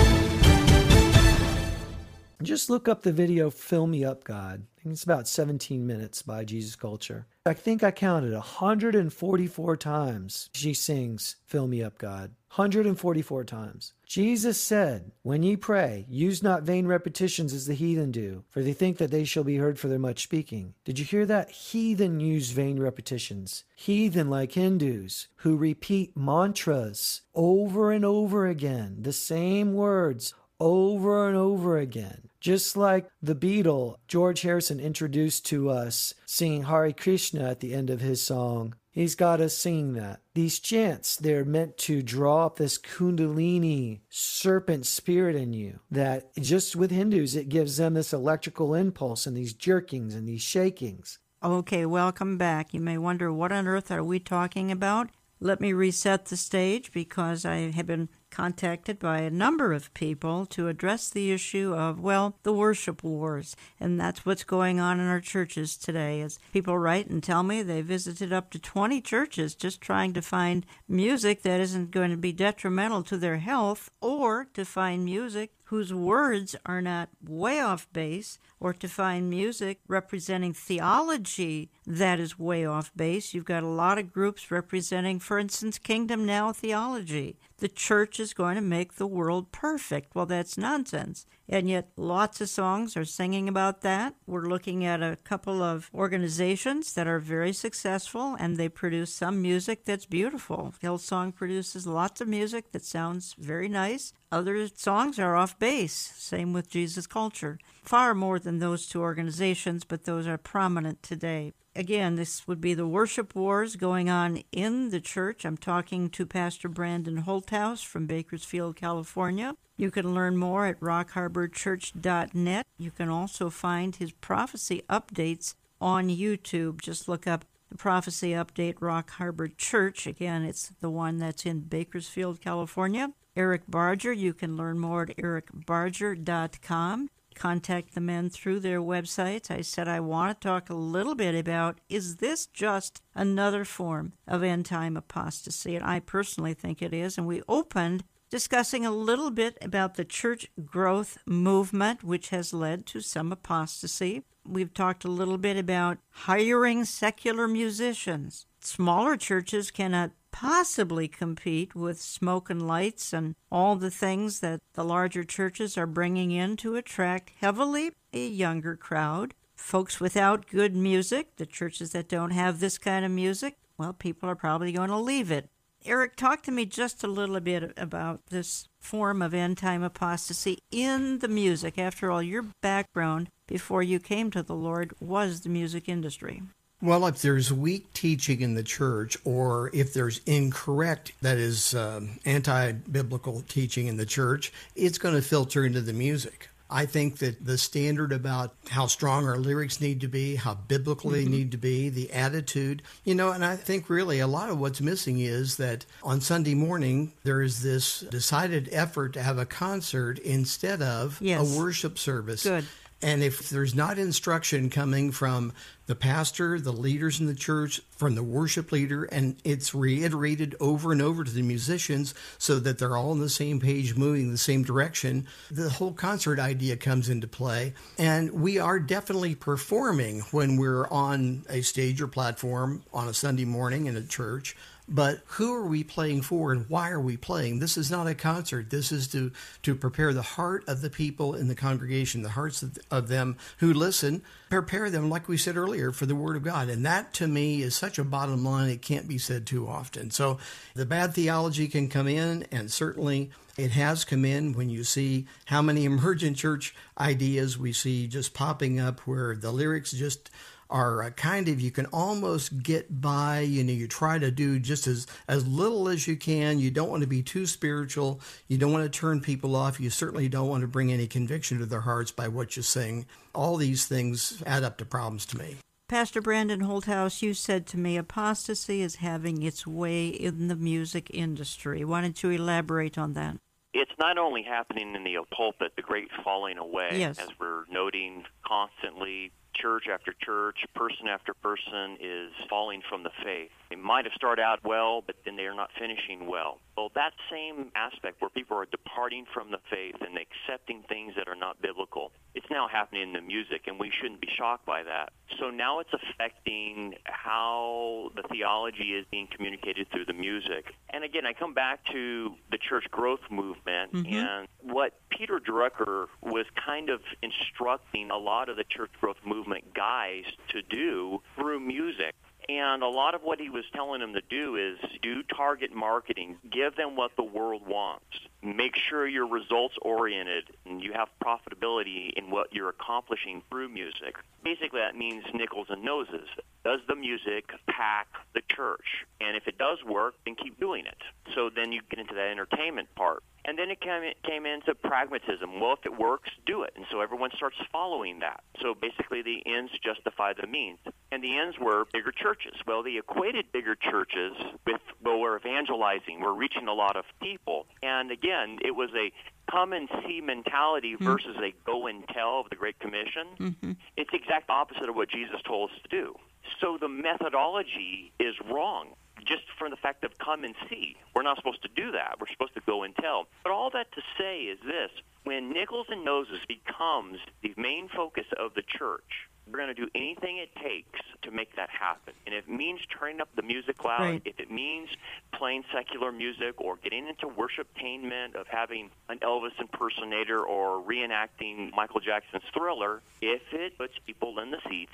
Just look up the video Fill Me Up God. It's about 17 minutes by Jesus Culture. I think I counted 144 times she sings Fill Me Up God. 144 times. Jesus said, When ye pray, use not vain repetitions as the heathen do, for they think that they shall be heard for their much speaking. Did you hear that? Heathen use vain repetitions. Heathen, like Hindus, who repeat mantras over and over again, the same words over and over again. Just like the Beatle, George Harrison introduced to us singing Hare Krishna at the end of his song. He's got us singing that. These chants, they're meant to draw up this kundalini serpent spirit in you that just with Hindus, it gives them this electrical impulse and these jerkings and these shakings. Okay, welcome back. You may wonder what on earth are we talking about? Let me reset the stage because I have been contacted by a number of people to address the issue of, well, the worship wars. And that's what's going on in our churches today. As people write and tell me they visited up to 20 churches just trying to find music that isn't going to be detrimental to their health or to find music whose words are not way off base, or to find music representing theology that is way off base. You've got a lot of groups representing, for instance, Kingdom Now theology. The church is going to make the world perfect. Well, that's nonsense. And yet, lots of songs are singing about that. We're looking at a couple of organizations that are very successful and they produce some music that's beautiful. Hillsong produces lots of music that sounds very nice. Other songs are off base. Same with Jesus Culture. Far more than those two organizations, but those are prominent today. Again, this would be the worship wars going on in the church. I'm talking to Pastor Brandon Holthaus from Bakersfield, California. You can learn more at rockharborchurch.net. You can also find his prophecy updates on YouTube. Just look up the Prophecy Update Rock Harbor Church. Again, it's the one that's in Bakersfield, California. Eric Barger, you can learn more at ericbarger.com. Contact the men through their websites. I said I want to talk a little bit about is this just another form of end time apostasy? And I personally think it is. And we opened discussing a little bit about the church growth movement, which has led to some apostasy. We've talked a little bit about hiring secular musicians. Smaller churches cannot possibly compete with smoke and lights and all the things that the larger churches are bringing in to attract heavily a younger crowd. Folks without good music, the churches that don't have this kind of music, well, people are probably going to leave it. Eric, talk to me just a little bit about this form of end time apostasy in the music. After all, your background before you came to the Lord was the music industry. Well, if there's weak teaching in the church, or if there's incorrect, that is um, anti biblical teaching in the church, it's going to filter into the music. I think that the standard about how strong our lyrics need to be, how biblical they Mm-hmm. need to be, the attitude, you know, and I think really a lot of what's missing is that on Sunday morning, there is this decided effort to have a concert instead of Yes. a worship service. Good. And if there's not instruction coming from the pastor, the leaders in the church, from the worship leader, and it's reiterated over and over to the musicians so that they're all on the same page, moving the same direction, the whole concert idea comes into play. And we are definitely performing when we're on a stage or platform on a Sunday morning in a church. But who are we playing for and why are we playing? This is not a concert. This is to, to prepare the heart of the people in the congregation, the hearts of, of them who listen, prepare them, like we said earlier, for the Word of God. And that to me is such a bottom line, it can't be said too often. So the bad theology can come in, and certainly it has come in when you see how many <laughs> emergent church ideas we see just popping up where the lyrics just are uh, kind of you can almost get by you know you try to do just as as little as you can you don't want to be too spiritual you don't want to turn people off you certainly don't want to bring any conviction to their hearts by what you sing all these things add up to problems to me Pastor Brandon Holthaus, you said to me apostasy is having its way in the music industry. Why don't you elaborate on that? It's not only happening in the pulpit, the great falling away, Yes. as we're noting constantly. Church after church, person after person is falling from the faith. They might have started out well, but then they are not finishing well. Well, that same aspect where people are departing from the faith and accepting things that are not biblical, it's now happening in the music, and we shouldn't be shocked by that. So now it's affecting how the theology is being communicated through the music. And again, I come back to the church growth movement Mhm. and what Peter Drucker was kind of instructing a lot of the church growth movement guys to do through music. And a lot of what he was telling them to do is do target marketing, give them what the world wants. Make sure you're results oriented and you have profitability in what you're accomplishing through music. Basically, that means nickels and noses. Does the music pack the church? And if it does work, then keep doing it. So then you get into that entertainment part. And then it came, came into pragmatism. Well, if it works, do it. And so everyone starts following that. So basically, the ends justify the means. And the ends were bigger churches. Well, they equated bigger churches with, well, we're evangelizing, we're reaching a lot of people. And again, it was a come and see mentality versus a go and tell of the Great Commission. Mm-hmm. It's the exact opposite of what Jesus told us to do. So the methodology is wrong just from the fact of come and see. We're not supposed to do that. We're supposed to go and tell. But all that to say is this when nickels and noses becomes the main focus of the church, we're going to do anything it takes to make that happen. And if it means turning up the music loud, Right. if it means playing secular music or getting into worshiptainment of having an Elvis impersonator or reenacting Michael Jackson's thriller, if it puts people in the seats,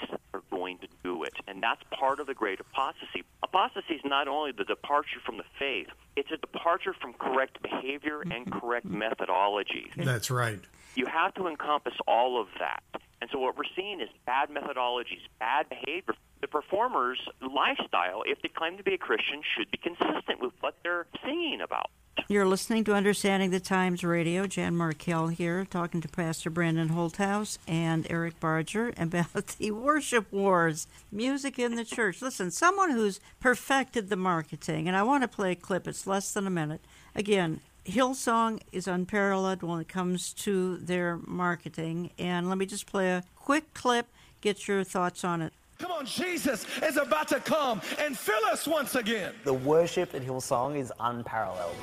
going to do it. And that's part of the great apostasy. Apostasy is not only the departure from the faith, it's a departure from correct behavior and mm-hmm. correct methodology. That's right. You have to encompass all of that. And so what we're seeing is bad methodologies, bad behavior. The performer's lifestyle, if they claim to be a Christian, should be consistent with what they're singing about. You're listening to Understanding the Times Radio. Jan Markell here, talking to Pastor Brandon Holthaus and Eric Barger about <laughs> the worship wars, music in the church. Listen, someone who's perfected the marketing, and I want to play a clip. It's less than a minute. Again, Hillsong is unparalleled when it comes to their marketing. And let me just play a quick clip, get your thoughts on it. Come on, Jesus is about to come and fill us once again. The worship at Hillsong is unparalleled.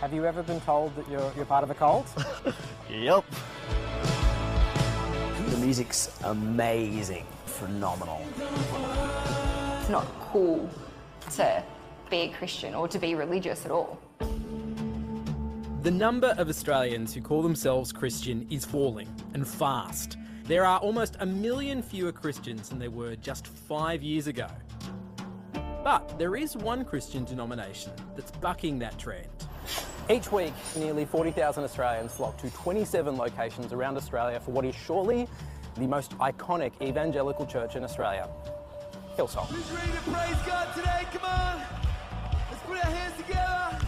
Have you ever been told that you're, you're part of a cult? <laughs> yep. The music's amazing, phenomenal. It's not cool to be a Christian or to be religious at all. The number of Australians who call themselves Christian is falling, and fast. There are almost a million fewer Christians than there were just five years ago. But there is one Christian denomination that's bucking that trend. Each week, nearly 40,000 Australians flock to 27 locations around Australia for what is surely the most iconic evangelical church in Australia, Hillsong. Who's ready to praise God today? Come on. Let's put our hands together.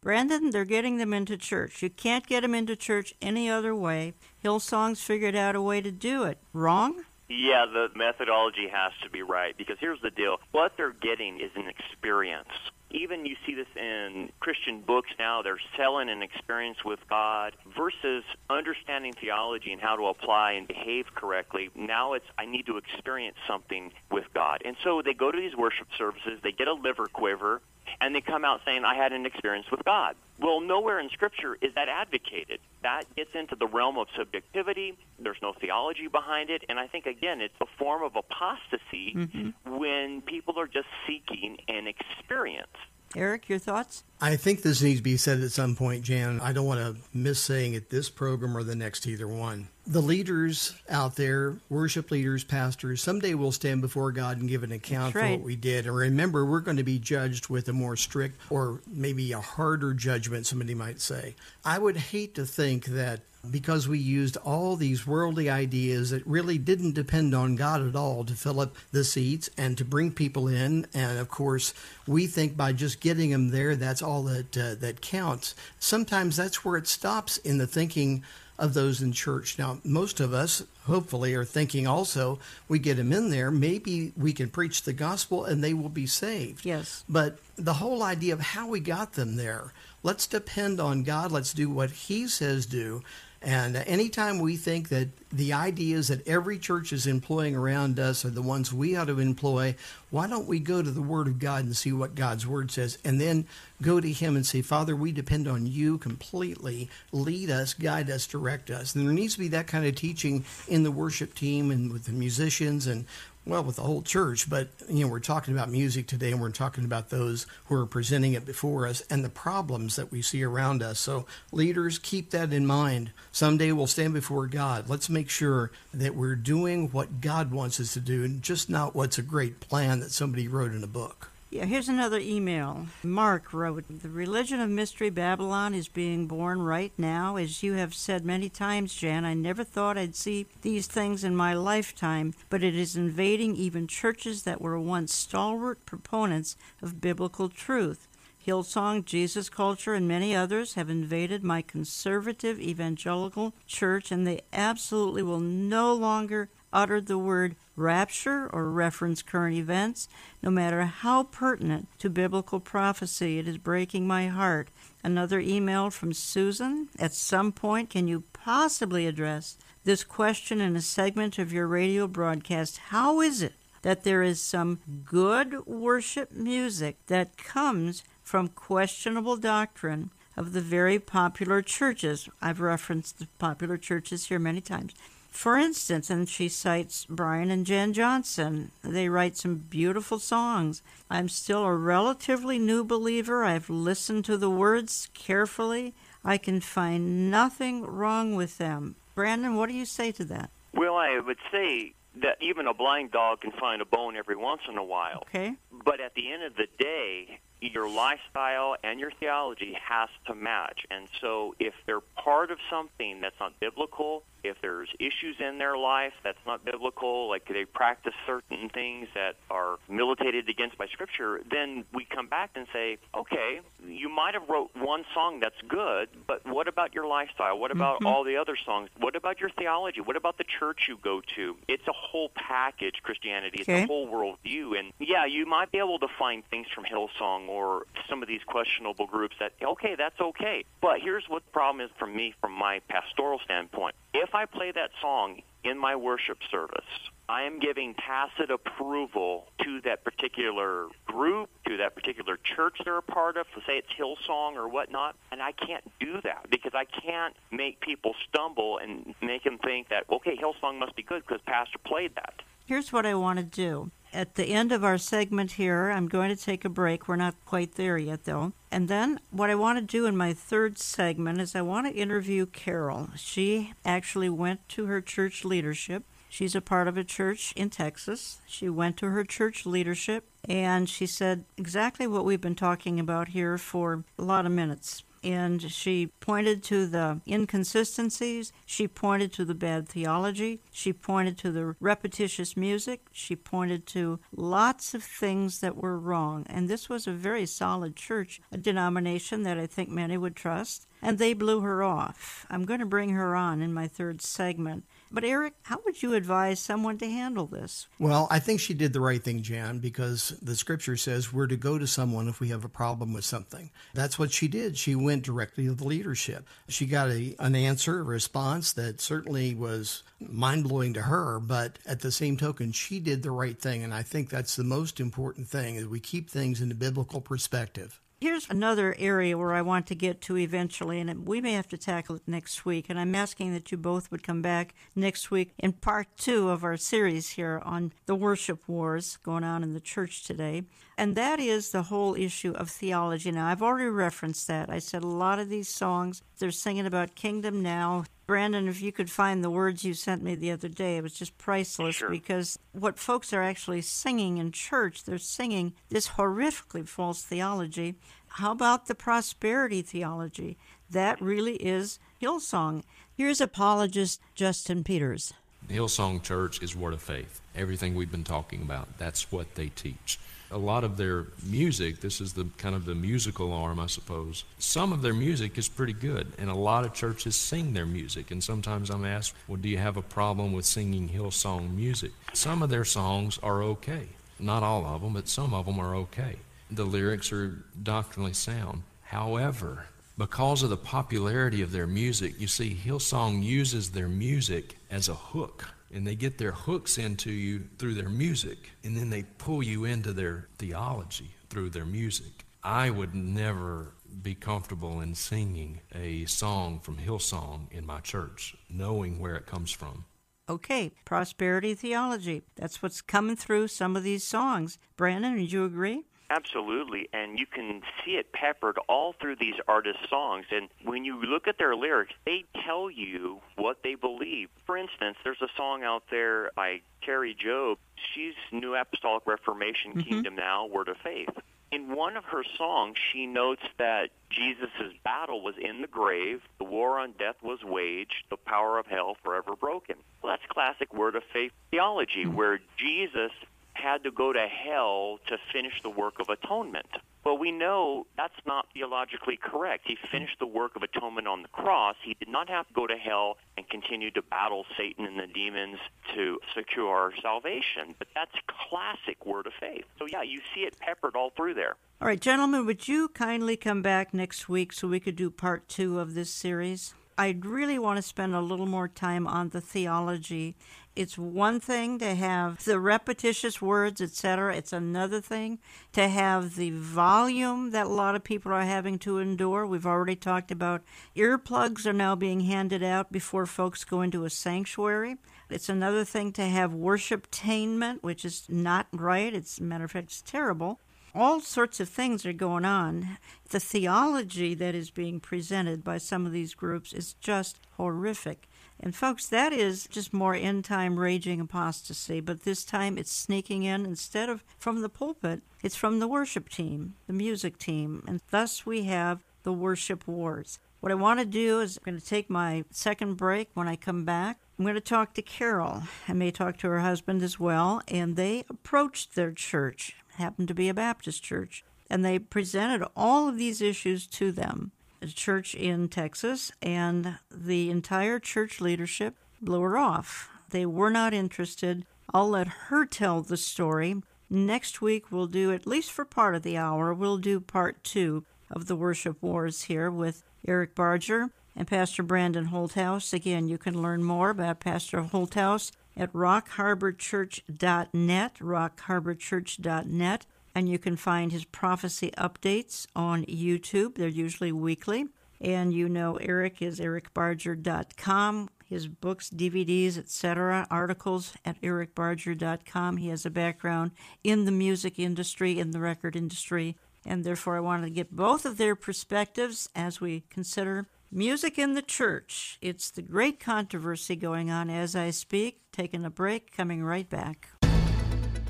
Brandon, they're getting them into church. You can't get them into church any other way. Hillsong's figured out a way to do it. Wrong? Yeah, the methodology has to be right because here's the deal. What they're getting is an experience. Even you see this in Christian books now, they're selling an experience with God versus understanding theology and how to apply and behave correctly. Now it's, I need to experience something with God. And so they go to these worship services, they get a liver quiver, and they come out saying, I had an experience with God. Well, nowhere in Scripture is that advocated. That gets into the realm of subjectivity. There's no theology behind it. And I think, again, it's a form of apostasy mm-hmm. when people are just seeking an experience. Eric, your thoughts? I think this needs to be said at some point, Jan. I don't want to miss saying it this program or the next either one. The leaders out there, worship leaders, pastors, someday we'll stand before God and give an account That's for what we did. And remember, we're going to be judged with a more strict or maybe a harder judgment, somebody might say. I would hate to think that because we used all these worldly ideas that really didn't depend on God at all to fill up the seats and to bring people in. And of course, we think by just getting them there, that's all that uh, that counts. Sometimes that's where it stops in the thinking of those in church. Now, most of us, hopefully, are thinking also we get them in there, maybe we can preach the gospel and they will be saved. Yes. But the whole idea of how we got them there, let's depend on God. Let's do what He says do. And anytime we think that the ideas that every church is employing around us are the ones we ought to employ, why don't we go to the Word of God and see what God's Word says, and then go to Him and say, Father, we depend on you completely. Lead us, guide us, direct us. And there needs to be that kind of teaching in the worship team and with the musicians and well, with the whole church, but you know, we're talking about music today and we're talking about those who are presenting it before us and the problems that we see around us. So, leaders, keep that in mind. Someday we'll stand before God. Let's make sure that we're doing what God wants us to do and just not what's a great plan that somebody wrote in a book. Yeah, here's another email. Mark wrote The religion of Mystery Babylon is being born right now. As you have said many times, Jan, I never thought I'd see these things in my lifetime, but it is invading even churches that were once stalwart proponents of biblical truth. Hillsong, Jesus Culture, and many others have invaded my conservative evangelical church, and they absolutely will no longer utter the word rapture or reference current events, no matter how pertinent to biblical prophecy. It is breaking my heart. Another email from Susan. At some point, can you possibly address this question in a segment of your radio broadcast? How is it that there is some good worship music that comes from questionable doctrine of the very popular churches? I've referenced the popular churches here many times. For instance, and she cites Brian and Jenn Johnson. They write some beautiful songs. I'm still a relatively new believer. I've listened to the words carefully. I can find nothing wrong with them. Brandon, what do you say to that? Well, I would say that even a blind dog can find a bone every once in a while. Okay. But at the end of the day, your lifestyle and your theology has to match. And so if they're part of something that's not biblical, if there's issues in their life that's not biblical, like they practice certain things that are militated against by Scripture, then we come back and say, okay, you might have wrote one song that's good, but what about your lifestyle? What about Mm-hmm. all the other songs? What about your theology? What about the church you go to? It's a whole package, Christianity. It's Okay. a whole worldview. And yeah, you might be able to find things from Hillsong or some of these questionable groups that, okay, that's okay. But here's what the problem is for me from my pastoral standpoint. If I play that song in my worship service, I am giving tacit approval to that particular group, to that particular church they're a part of, say it's Hillsong or whatnot, and I can't do that because I can't make people stumble and make them think that, okay, Hillsong must be good because Pastor played that. Here's what I want to do. At the end of our segment here, I'm going to take a break. We're not quite there yet, though. And then, what I want to do in my third segment is I want to interview Carol. She actually went to her church leadership. She's a part of a church in Texas. She went to her church leadership and she said exactly what we've been talking about here for a lot of minutes and she pointed to the inconsistencies. She pointed to the bad theology. She pointed to the repetitious music. She pointed to lots of things that were wrong. And this was a very solid church, a denomination that I think many would trust. And they blew her off. I'm going to bring her on in my third segment. But, Eric, how would you advise someone to handle this? Well, I think she did the right thing, Jan, because the scripture says we're to go to someone if we have a problem with something. That's what she did. She went directly to the leadership. She got a, an answer, a response that certainly was mind blowing to her, but at the same token, she did the right thing. And I think that's the most important thing is we keep things in a biblical perspective. Here's another area where I want to get to eventually, and we may have to tackle it next week. And I'm asking that you both would come back next week in part two of our series here on the worship wars going on in the church today. And that is the whole issue of theology. Now, I've already referenced that. I said a lot of these songs, they're singing about kingdom now. Brandon, if you could find the words you sent me the other day, it was just priceless Sure. because what folks are actually singing in church, they're singing this horrifically false theology. How about the prosperity theology? That really is Hillsong. Here's apologist Justin Peters. Hillsong Church is Word of Faith. Everything we've been talking about, that's what they teach. A lot of their music, this is the kind of the musical arm, I suppose. Some of their music is pretty good, and a lot of churches sing their music. And sometimes I'm asked, well, do you have a problem with singing Hillsong music? Some of their songs are okay. Not all of them, but some of them are okay. The lyrics are doctrinally sound. However, because of the popularity of their music, you see, Hillsong uses their music as a hook. And they get their hooks into you through their music, and then they pull you into their theology through their music. I would never be comfortable in singing a song from Hillsong in my church, knowing where it comes from. Okay, prosperity theology. That's what's coming through some of these songs. Brandon, would you agree? Absolutely, and you can see it peppered all through these artists' songs. And when you look at their lyrics, they tell you what they believe. For instance, there's a song out there by Kari Jobe. She's New Apostolic Reformation Mm-hmm. Kingdom Now, Word of Faith. In one of her songs, she notes that Jesus' battle was in the grave, the war on death was waged, the power of hell forever broken. Well, that's classic Word of Faith theology, where Jesus had to go to hell to finish the work of atonement. Well, we know that's not theologically correct. He finished the work of atonement on the cross. He did not have to go to hell and continue to battle Satan and the demons to secure our salvation. But that's classic word of faith. So, yeah, you see it peppered all through there. All right, gentlemen, would you kindly come back next week so we could do part two of this series? I'd really want to spend a little more time on the theology. It's one thing to have the repetitious words, etc. It's another thing to have the volume that a lot of people are having to endure. We've already talked about earplugs are now being handed out before folks go into a sanctuary. It's another thing to have worshiptainment, which is not right. It's a matter of fact, it's terrible all sorts of things are going on. The theology that is being presented by some of these groups is just horrific. And folks, that is just more end time raging apostasy, but this time it's sneaking in instead of from the pulpit, it's from the worship team, the music team, and thus we have the worship wars. What I want to do is I'm going to take my second break when I come back. I'm going to talk to Carol. I may talk to her husband as well, and they approached their church happened to be a Baptist church. And they presented all of these issues to them. A church in Texas, and the entire church leadership blew her off. They were not interested. I'll let her tell the story. Next week, we'll do, at least for part of the hour, we'll do part two of the worship wars here with Eric Barger and Pastor Brandon Holthaus. Again, you can learn more about Pastor Holthaus at rockharborchurch.net, rockharborchurch.net, and you can find his prophecy updates on YouTube. They're usually weekly. And you know Eric is ericbarger.com. His books, DVDs, etc., articles at ericbarger.com. He has a background in the music industry, in the record industry, and therefore I wanted to get both of their perspectives as we consider Music in the church. It's the great controversy going on as I speak. Taking a break, coming right back.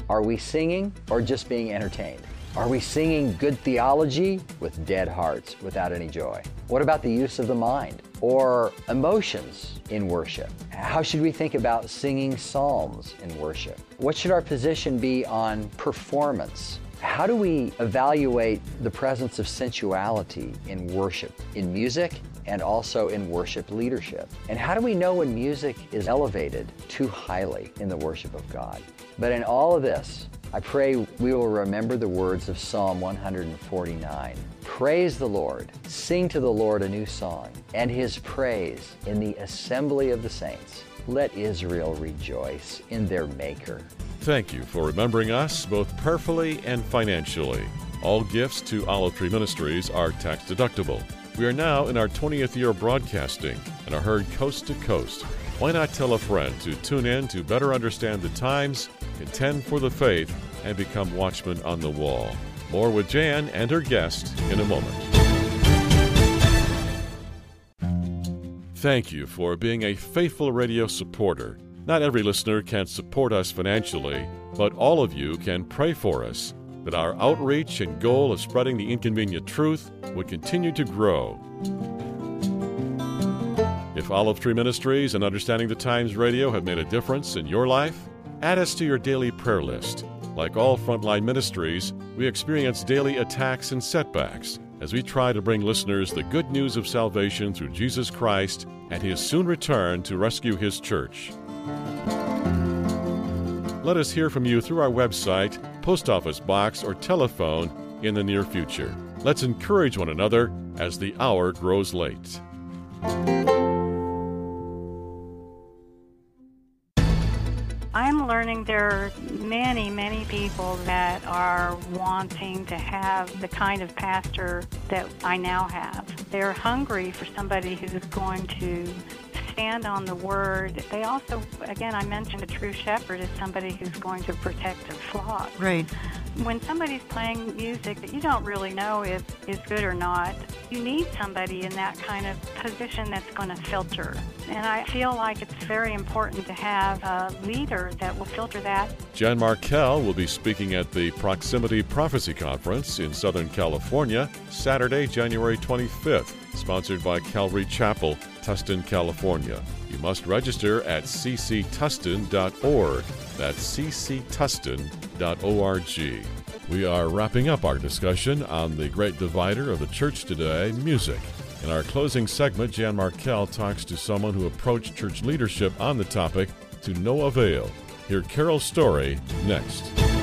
Are we singing or just being entertained? Are we singing good theology with dead hearts without any joy? What about the use of the mind or emotions in worship? How should we think about singing psalms in worship? What should our position be on performance? How do we evaluate the presence of sensuality in worship, in music, and also in worship leadership? And how do we know when music is elevated too highly in the worship of God? But in all of this, I pray we will remember the words of Psalm 149. Praise the Lord, sing to the Lord a new song, and his praise in the assembly of the saints. Let Israel rejoice in their Maker. Thank you for remembering us both prayerfully and financially. All gifts to Olive Tree Ministries are tax deductible. We are now in our 20th year of broadcasting and are heard coast to coast. Why not tell a friend to tune in to better understand the times, contend for the faith, and become watchmen on the wall? More with Jan and her guest in a moment. Thank you for being a faithful radio supporter. Not every listener can support us financially, but all of you can pray for us that our outreach and goal of spreading the inconvenient truth would continue to grow. If Olive Tree Ministries and Understanding the Times Radio have made a difference in your life, add us to your daily prayer list. Like all frontline ministries, we experience daily attacks and setbacks as we try to bring listeners the good news of salvation through Jesus Christ and his soon return to rescue his church. Let us hear from you through our website, post office box, or telephone in the near future. Let's encourage one another as the hour grows late. I'm learning there are many, many people that are wanting to have the kind of pastor that I now have. They're hungry for somebody who's going to stand on the word. They also, again, I mentioned a true shepherd is somebody who's going to protect their flock. Right. When somebody's playing music that you don't really know if is good or not, you need somebody in that kind of position that's going to filter. And I feel like it's very important to have a leader that will filter that. Jan Markell will be speaking at the Proximity Prophecy Conference in Southern California Saturday, January 25th, sponsored by Calvary Chapel, Tustin, California. You must register at cctustin.org. That's cctustin.org. We are wrapping up our discussion on the great divider of the church today, music. In our closing segment, Jan Markell talks to someone who approached church leadership on the topic to no avail. Hear Carol's story next.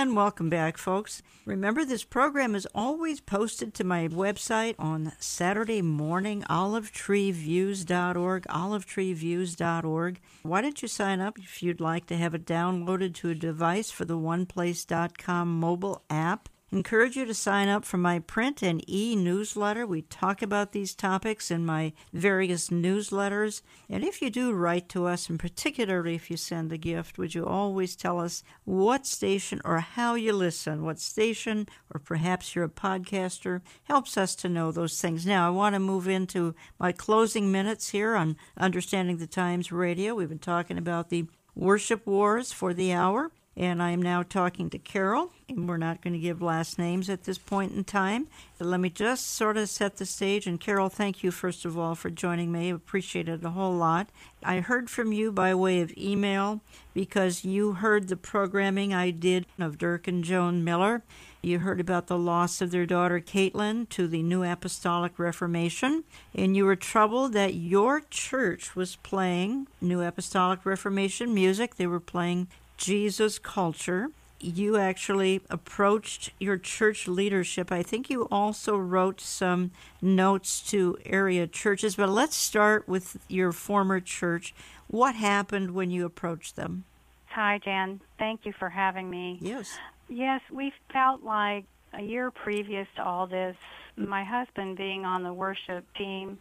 And welcome back, folks. Remember, this program is always posted to my website on Saturday morning, olivetreeviews.org, olivetreeviews.org. Why don't you sign up if you'd like to have it downloaded to a device for the OnePlace.com mobile app? Encourage you to sign up for my print and e newsletter. We talk about these topics in my various newsletters. And if you do write to us, and particularly if you send a gift, would you always tell us what station or how you listen? What station, or perhaps you're a podcaster, helps us to know those things. Now, I want to move into my closing minutes here on Understanding the Times Radio. We've been talking about the worship wars for the hour. And I am now talking to Carol, and we're not going to give last names at this point in time. But let me just sort of set the stage. And Carol, thank you, first of all, for joining me. I appreciate it a whole lot. I heard from you by way of email because you heard the programming I did of Dirk and Joan Miller. You heard about the loss of their daughter Caitlin to the New Apostolic Reformation, and you were troubled that your church was playing New Apostolic Reformation music. They were playing Jesus culture. You actually approached your church leadership. I think you also wrote some notes to area churches, but let's start with your former church. What happened when you approached them? Hi, Jan. Thank you for having me. Yes. Yes, we felt like a year previous to all this, my husband being on the worship team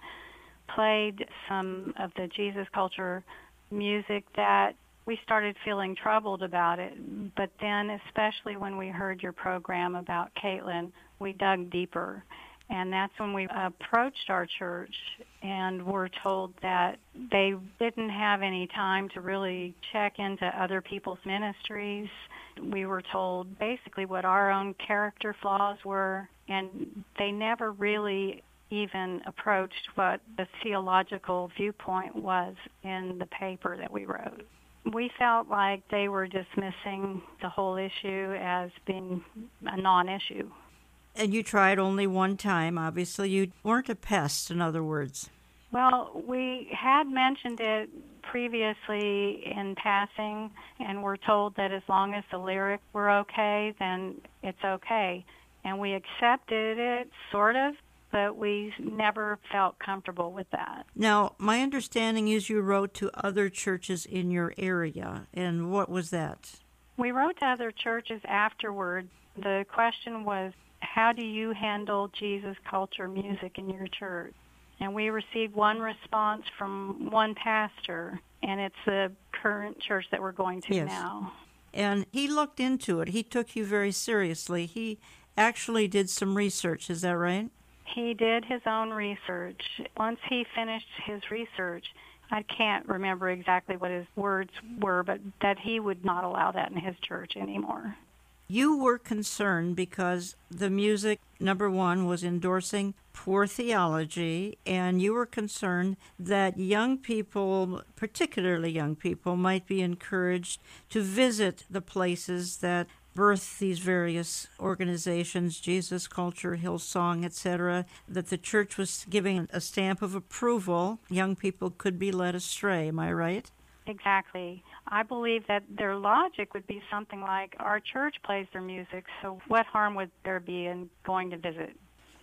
played some of the Jesus culture music that we started feeling troubled about it. But then, especially when we heard your program about Caitlin, we dug deeper. And that's when we approached our church and were told that they didn't have any time to really check into other people's ministries. We were told basically what our own character flaws were, and they never really even approached what the theological viewpoint was in the paper that we wrote we felt like they were dismissing the whole issue as being a non-issue. And you tried only one time. Obviously, you weren't a pest, in other words. Well, we had mentioned it previously in passing, and were told that as long as the lyrics were okay, then it's okay. And we accepted it, sort of, but we never felt comfortable with that. Now, my understanding is you wrote to other churches in your area, and what was that? We wrote to other churches afterward. The question was, how do you handle Jesus culture music in your church? And we received one response from one pastor, and it's the current church that we're going to yes. now. And he looked into it. He took you very seriously. He actually did some research, is that right? He did his own research. Once he finished his research, I can't remember exactly what his words were, but that he would not allow that in his church anymore. You were concerned because the music, number one, was endorsing poor theology, and you were concerned that young people, particularly young people, might be encouraged to visit the places that birth these various organizations, Jesus Culture, Hillsong, etc., that the church was giving a stamp of approval, young people could be led astray. Am I right? Exactly. I believe that their logic would be something like our church plays their music, so what harm would there be in going to visit?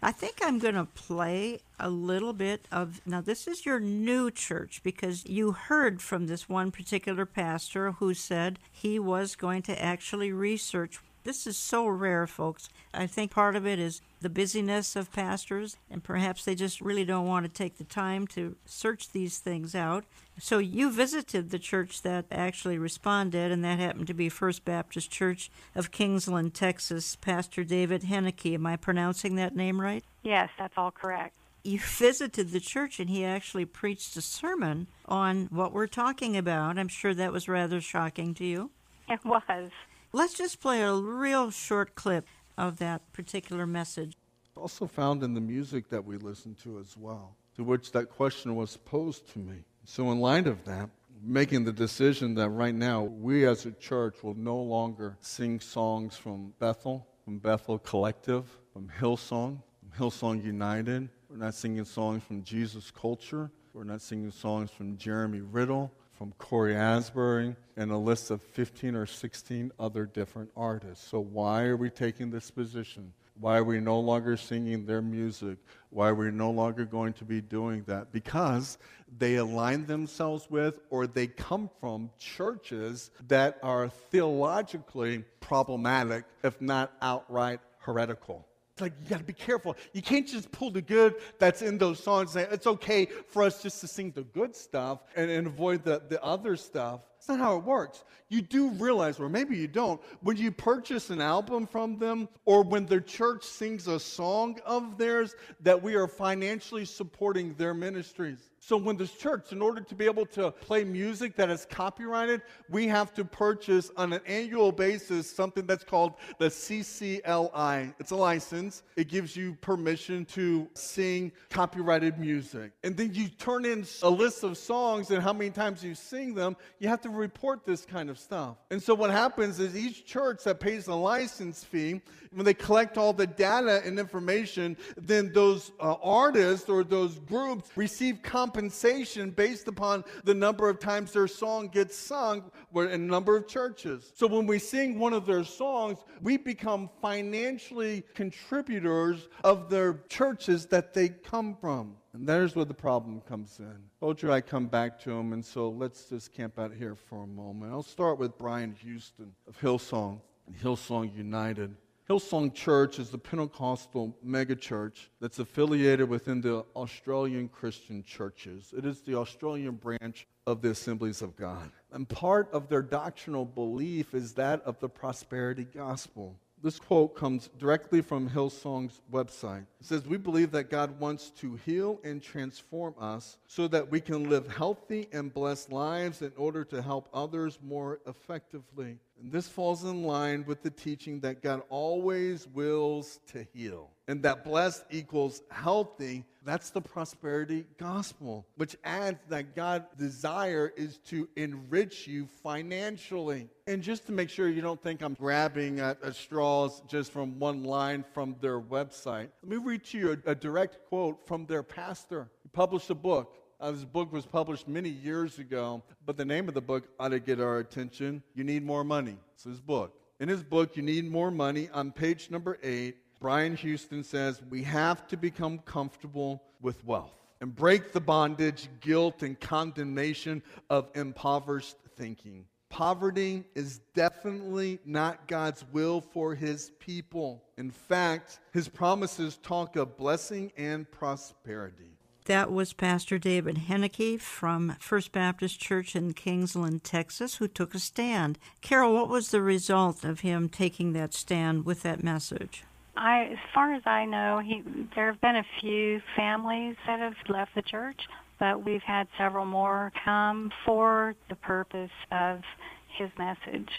I think I'm going to play a little bit of. Now, this is your new church because you heard from this one particular pastor who said he was going to actually research. This is so rare, folks. I think part of it is the busyness of pastors, and perhaps they just really don't want to take the time to search these things out. So you visited the church that actually responded, and that happened to be First Baptist Church of Kingsland, Texas. Pastor David Henneke. Am I pronouncing that name right? Yes, that's all correct. You visited the church, and he actually preached a sermon on what we're talking about. I'm sure that was rather shocking to you. It was. Let's just play a real short clip of that particular message. Also found in the music that we listen to as well, to which that question was posed to me. So, in light of that, making the decision that right now we as a church will no longer sing songs from Bethel, from Bethel Collective, from Hillsong, from Hillsong United. We're not singing songs from Jesus Culture. We're not singing songs from Jeremy Riddle, from Cory Asbury, and a list of 15 or 16 other different artists. So, why are we taking this position? Why are we no longer singing their music? Why are we no longer going to be doing that? Because they align themselves with or they come from churches that are theologically problematic, if not outright heretical. It's like you got to be careful. You can't just pull the good that's in those songs and say it's okay for us just to sing the good stuff and, and avoid the, the other stuff. It's not how it works. You do realize, or maybe you don't, when you purchase an album from them or when their church sings a song of theirs, that we are financially supporting their ministries. So when this church, in order to be able to play music that is copyrighted, we have to purchase on an annual basis something that's called the CCLI. It's a license. It gives you permission to sing copyrighted music. And then you turn in a list of songs and how many times you sing them. You have to report this kind of stuff. And so what happens is each church that pays a license fee, when they collect all the data and information, then those uh, artists or those groups receive compensation based upon the number of times their song gets sung in a number of churches. So when we sing one of their songs, we become financially contributors of their churches that they come from. And there's where the problem comes in. Told you I come back to him, and so let's just camp out here for a moment. I'll start with Brian Houston of Hillsong and Hillsong United. Hillsong Church is the Pentecostal megachurch that's affiliated within the Australian Christian churches. It is the Australian branch of the Assemblies of God. And part of their doctrinal belief is that of the prosperity gospel. This quote comes directly from Hillsong's website. It says, We believe that God wants to heal and transform us so that we can live healthy and blessed lives in order to help others more effectively. And this falls in line with the teaching that God always wills to heal. And that blessed equals healthy. That's the prosperity gospel, which adds that God's desire is to enrich you financially. And just to make sure you don't think I'm grabbing at, at straws just from one line from their website, let me read to you a, a direct quote from their pastor. He published a book uh, this book was published many years ago, but the name of the book ought to get our attention. You Need More Money. It's his book. In his book, You Need More Money, on page number eight, Brian Houston says, We have to become comfortable with wealth and break the bondage, guilt, and condemnation of impoverished thinking. Poverty is definitely not God's will for his people. In fact, his promises talk of blessing and prosperity. That was Pastor David Henneke from First Baptist Church in Kingsland, Texas, who took a stand. Carol, what was the result of him taking that stand with that message? I, as far as I know, he there have been a few families that have left the church, but we've had several more come for the purpose of his message.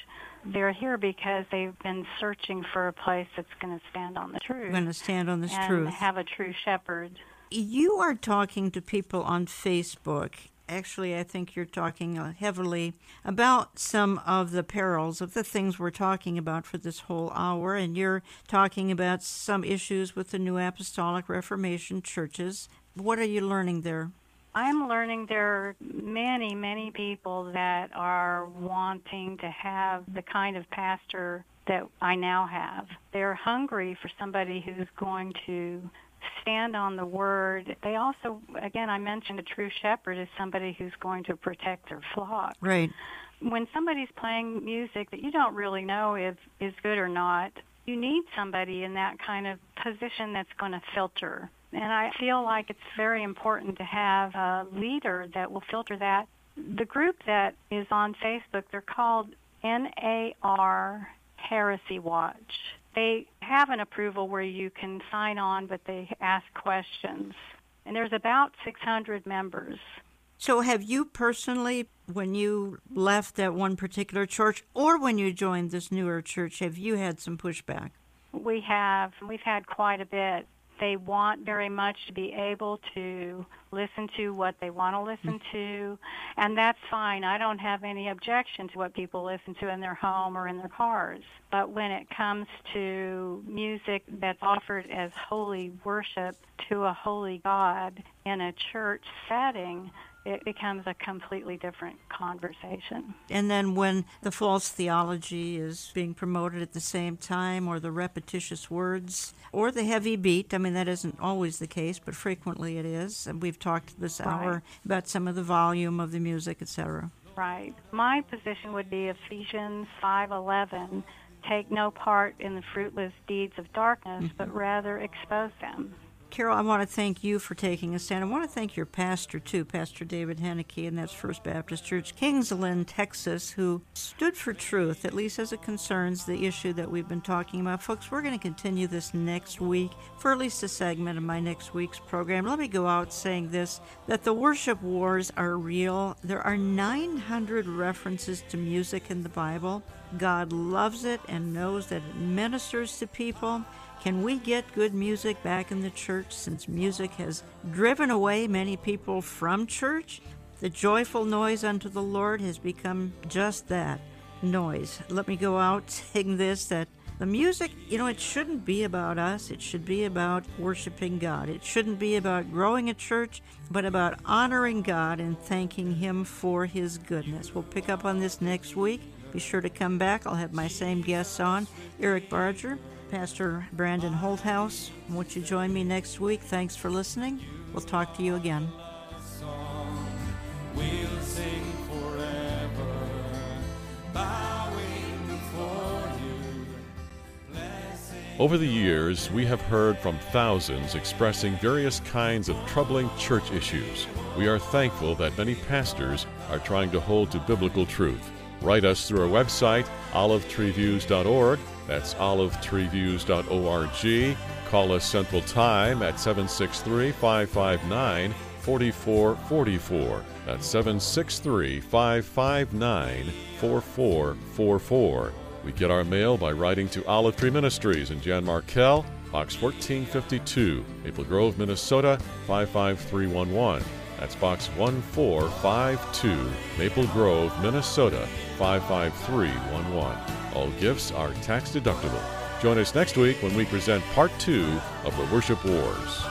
They're here because they've been searching for a place that's going to stand on the truth. Going to stand on this and truth. have a true shepherd. You are talking to people on Facebook. Actually, I think you're talking uh, heavily about some of the perils of the things we're talking about for this whole hour, and you're talking about some issues with the New Apostolic Reformation churches. What are you learning there? I'm learning there are many, many people that are wanting to have the kind of pastor that I now have. They're hungry for somebody who's going to stand on the word. They also, again, I mentioned a true shepherd is somebody who's going to protect their flock. Right. When somebody's playing music that you don't really know if is good or not, you need somebody in that kind of position that's going to filter. And I feel like it's very important to have a leader that will filter that. The group that is on Facebook, they're called NAR Heresy Watch. They have an approval where you can sign on, but they ask questions. And there's about 600 members. So, have you personally, when you left that one particular church or when you joined this newer church, have you had some pushback? We have. We've had quite a bit. They want very much to be able to listen to what they want to listen mm. to, and that's fine. I don't have any objection to what people listen to in their home or in their cars. But when it comes to music that's offered as holy worship to a holy God in a church setting, it becomes a completely different conversation. And then when the false theology is being promoted at the same time, or the repetitious words, or the heavy beat, I mean, that isn't always the case, but frequently it is. And we've talked this Right. hour about some of the volume of the music, etc. Right. My position would be Ephesians 5:11, take no part in the fruitless deeds of darkness, mm-hmm. but rather expose them. Carol, I want to thank you for taking a stand. I want to thank your pastor, too, Pastor David Henneke, and that's First Baptist Church, Kingsland, Texas, who stood for truth, at least as it concerns the issue that we've been talking about. Folks, we're going to continue this next week for at least a segment of my next week's program. Let me go out saying this that the worship wars are real. There are 900 references to music in the Bible. God loves it and knows that it ministers to people. Can we get good music back in the church since music has driven away many people from church? The joyful noise unto the Lord has become just that noise. Let me go out <laughs> saying this that the music, you know, it shouldn't be about us. It should be about worshiping God. It shouldn't be about growing a church, but about honoring God and thanking Him for His goodness. We'll pick up on this next week. Be sure to come back. I'll have my same guests on Eric Barger, Pastor Brandon Holthaus. Won't you join me next week? Thanks for listening. We'll talk to you again. Over the years, we have heard from thousands expressing various kinds of troubling church issues. We are thankful that many pastors are trying to hold to biblical truth. Write us through our website, olivetreeviews.org. That's olivetreeviews.org. Call us Central Time at 763 559 4444. That's 763 559 4444. We get our mail by writing to Olive Tree Ministries in Jan Markell, Box 1452, Maple Grove, Minnesota 55311. That's Box 1452, Maple Grove, Minnesota 55311. All gifts are tax deductible. Join us next week when we present part two of the Worship Wars.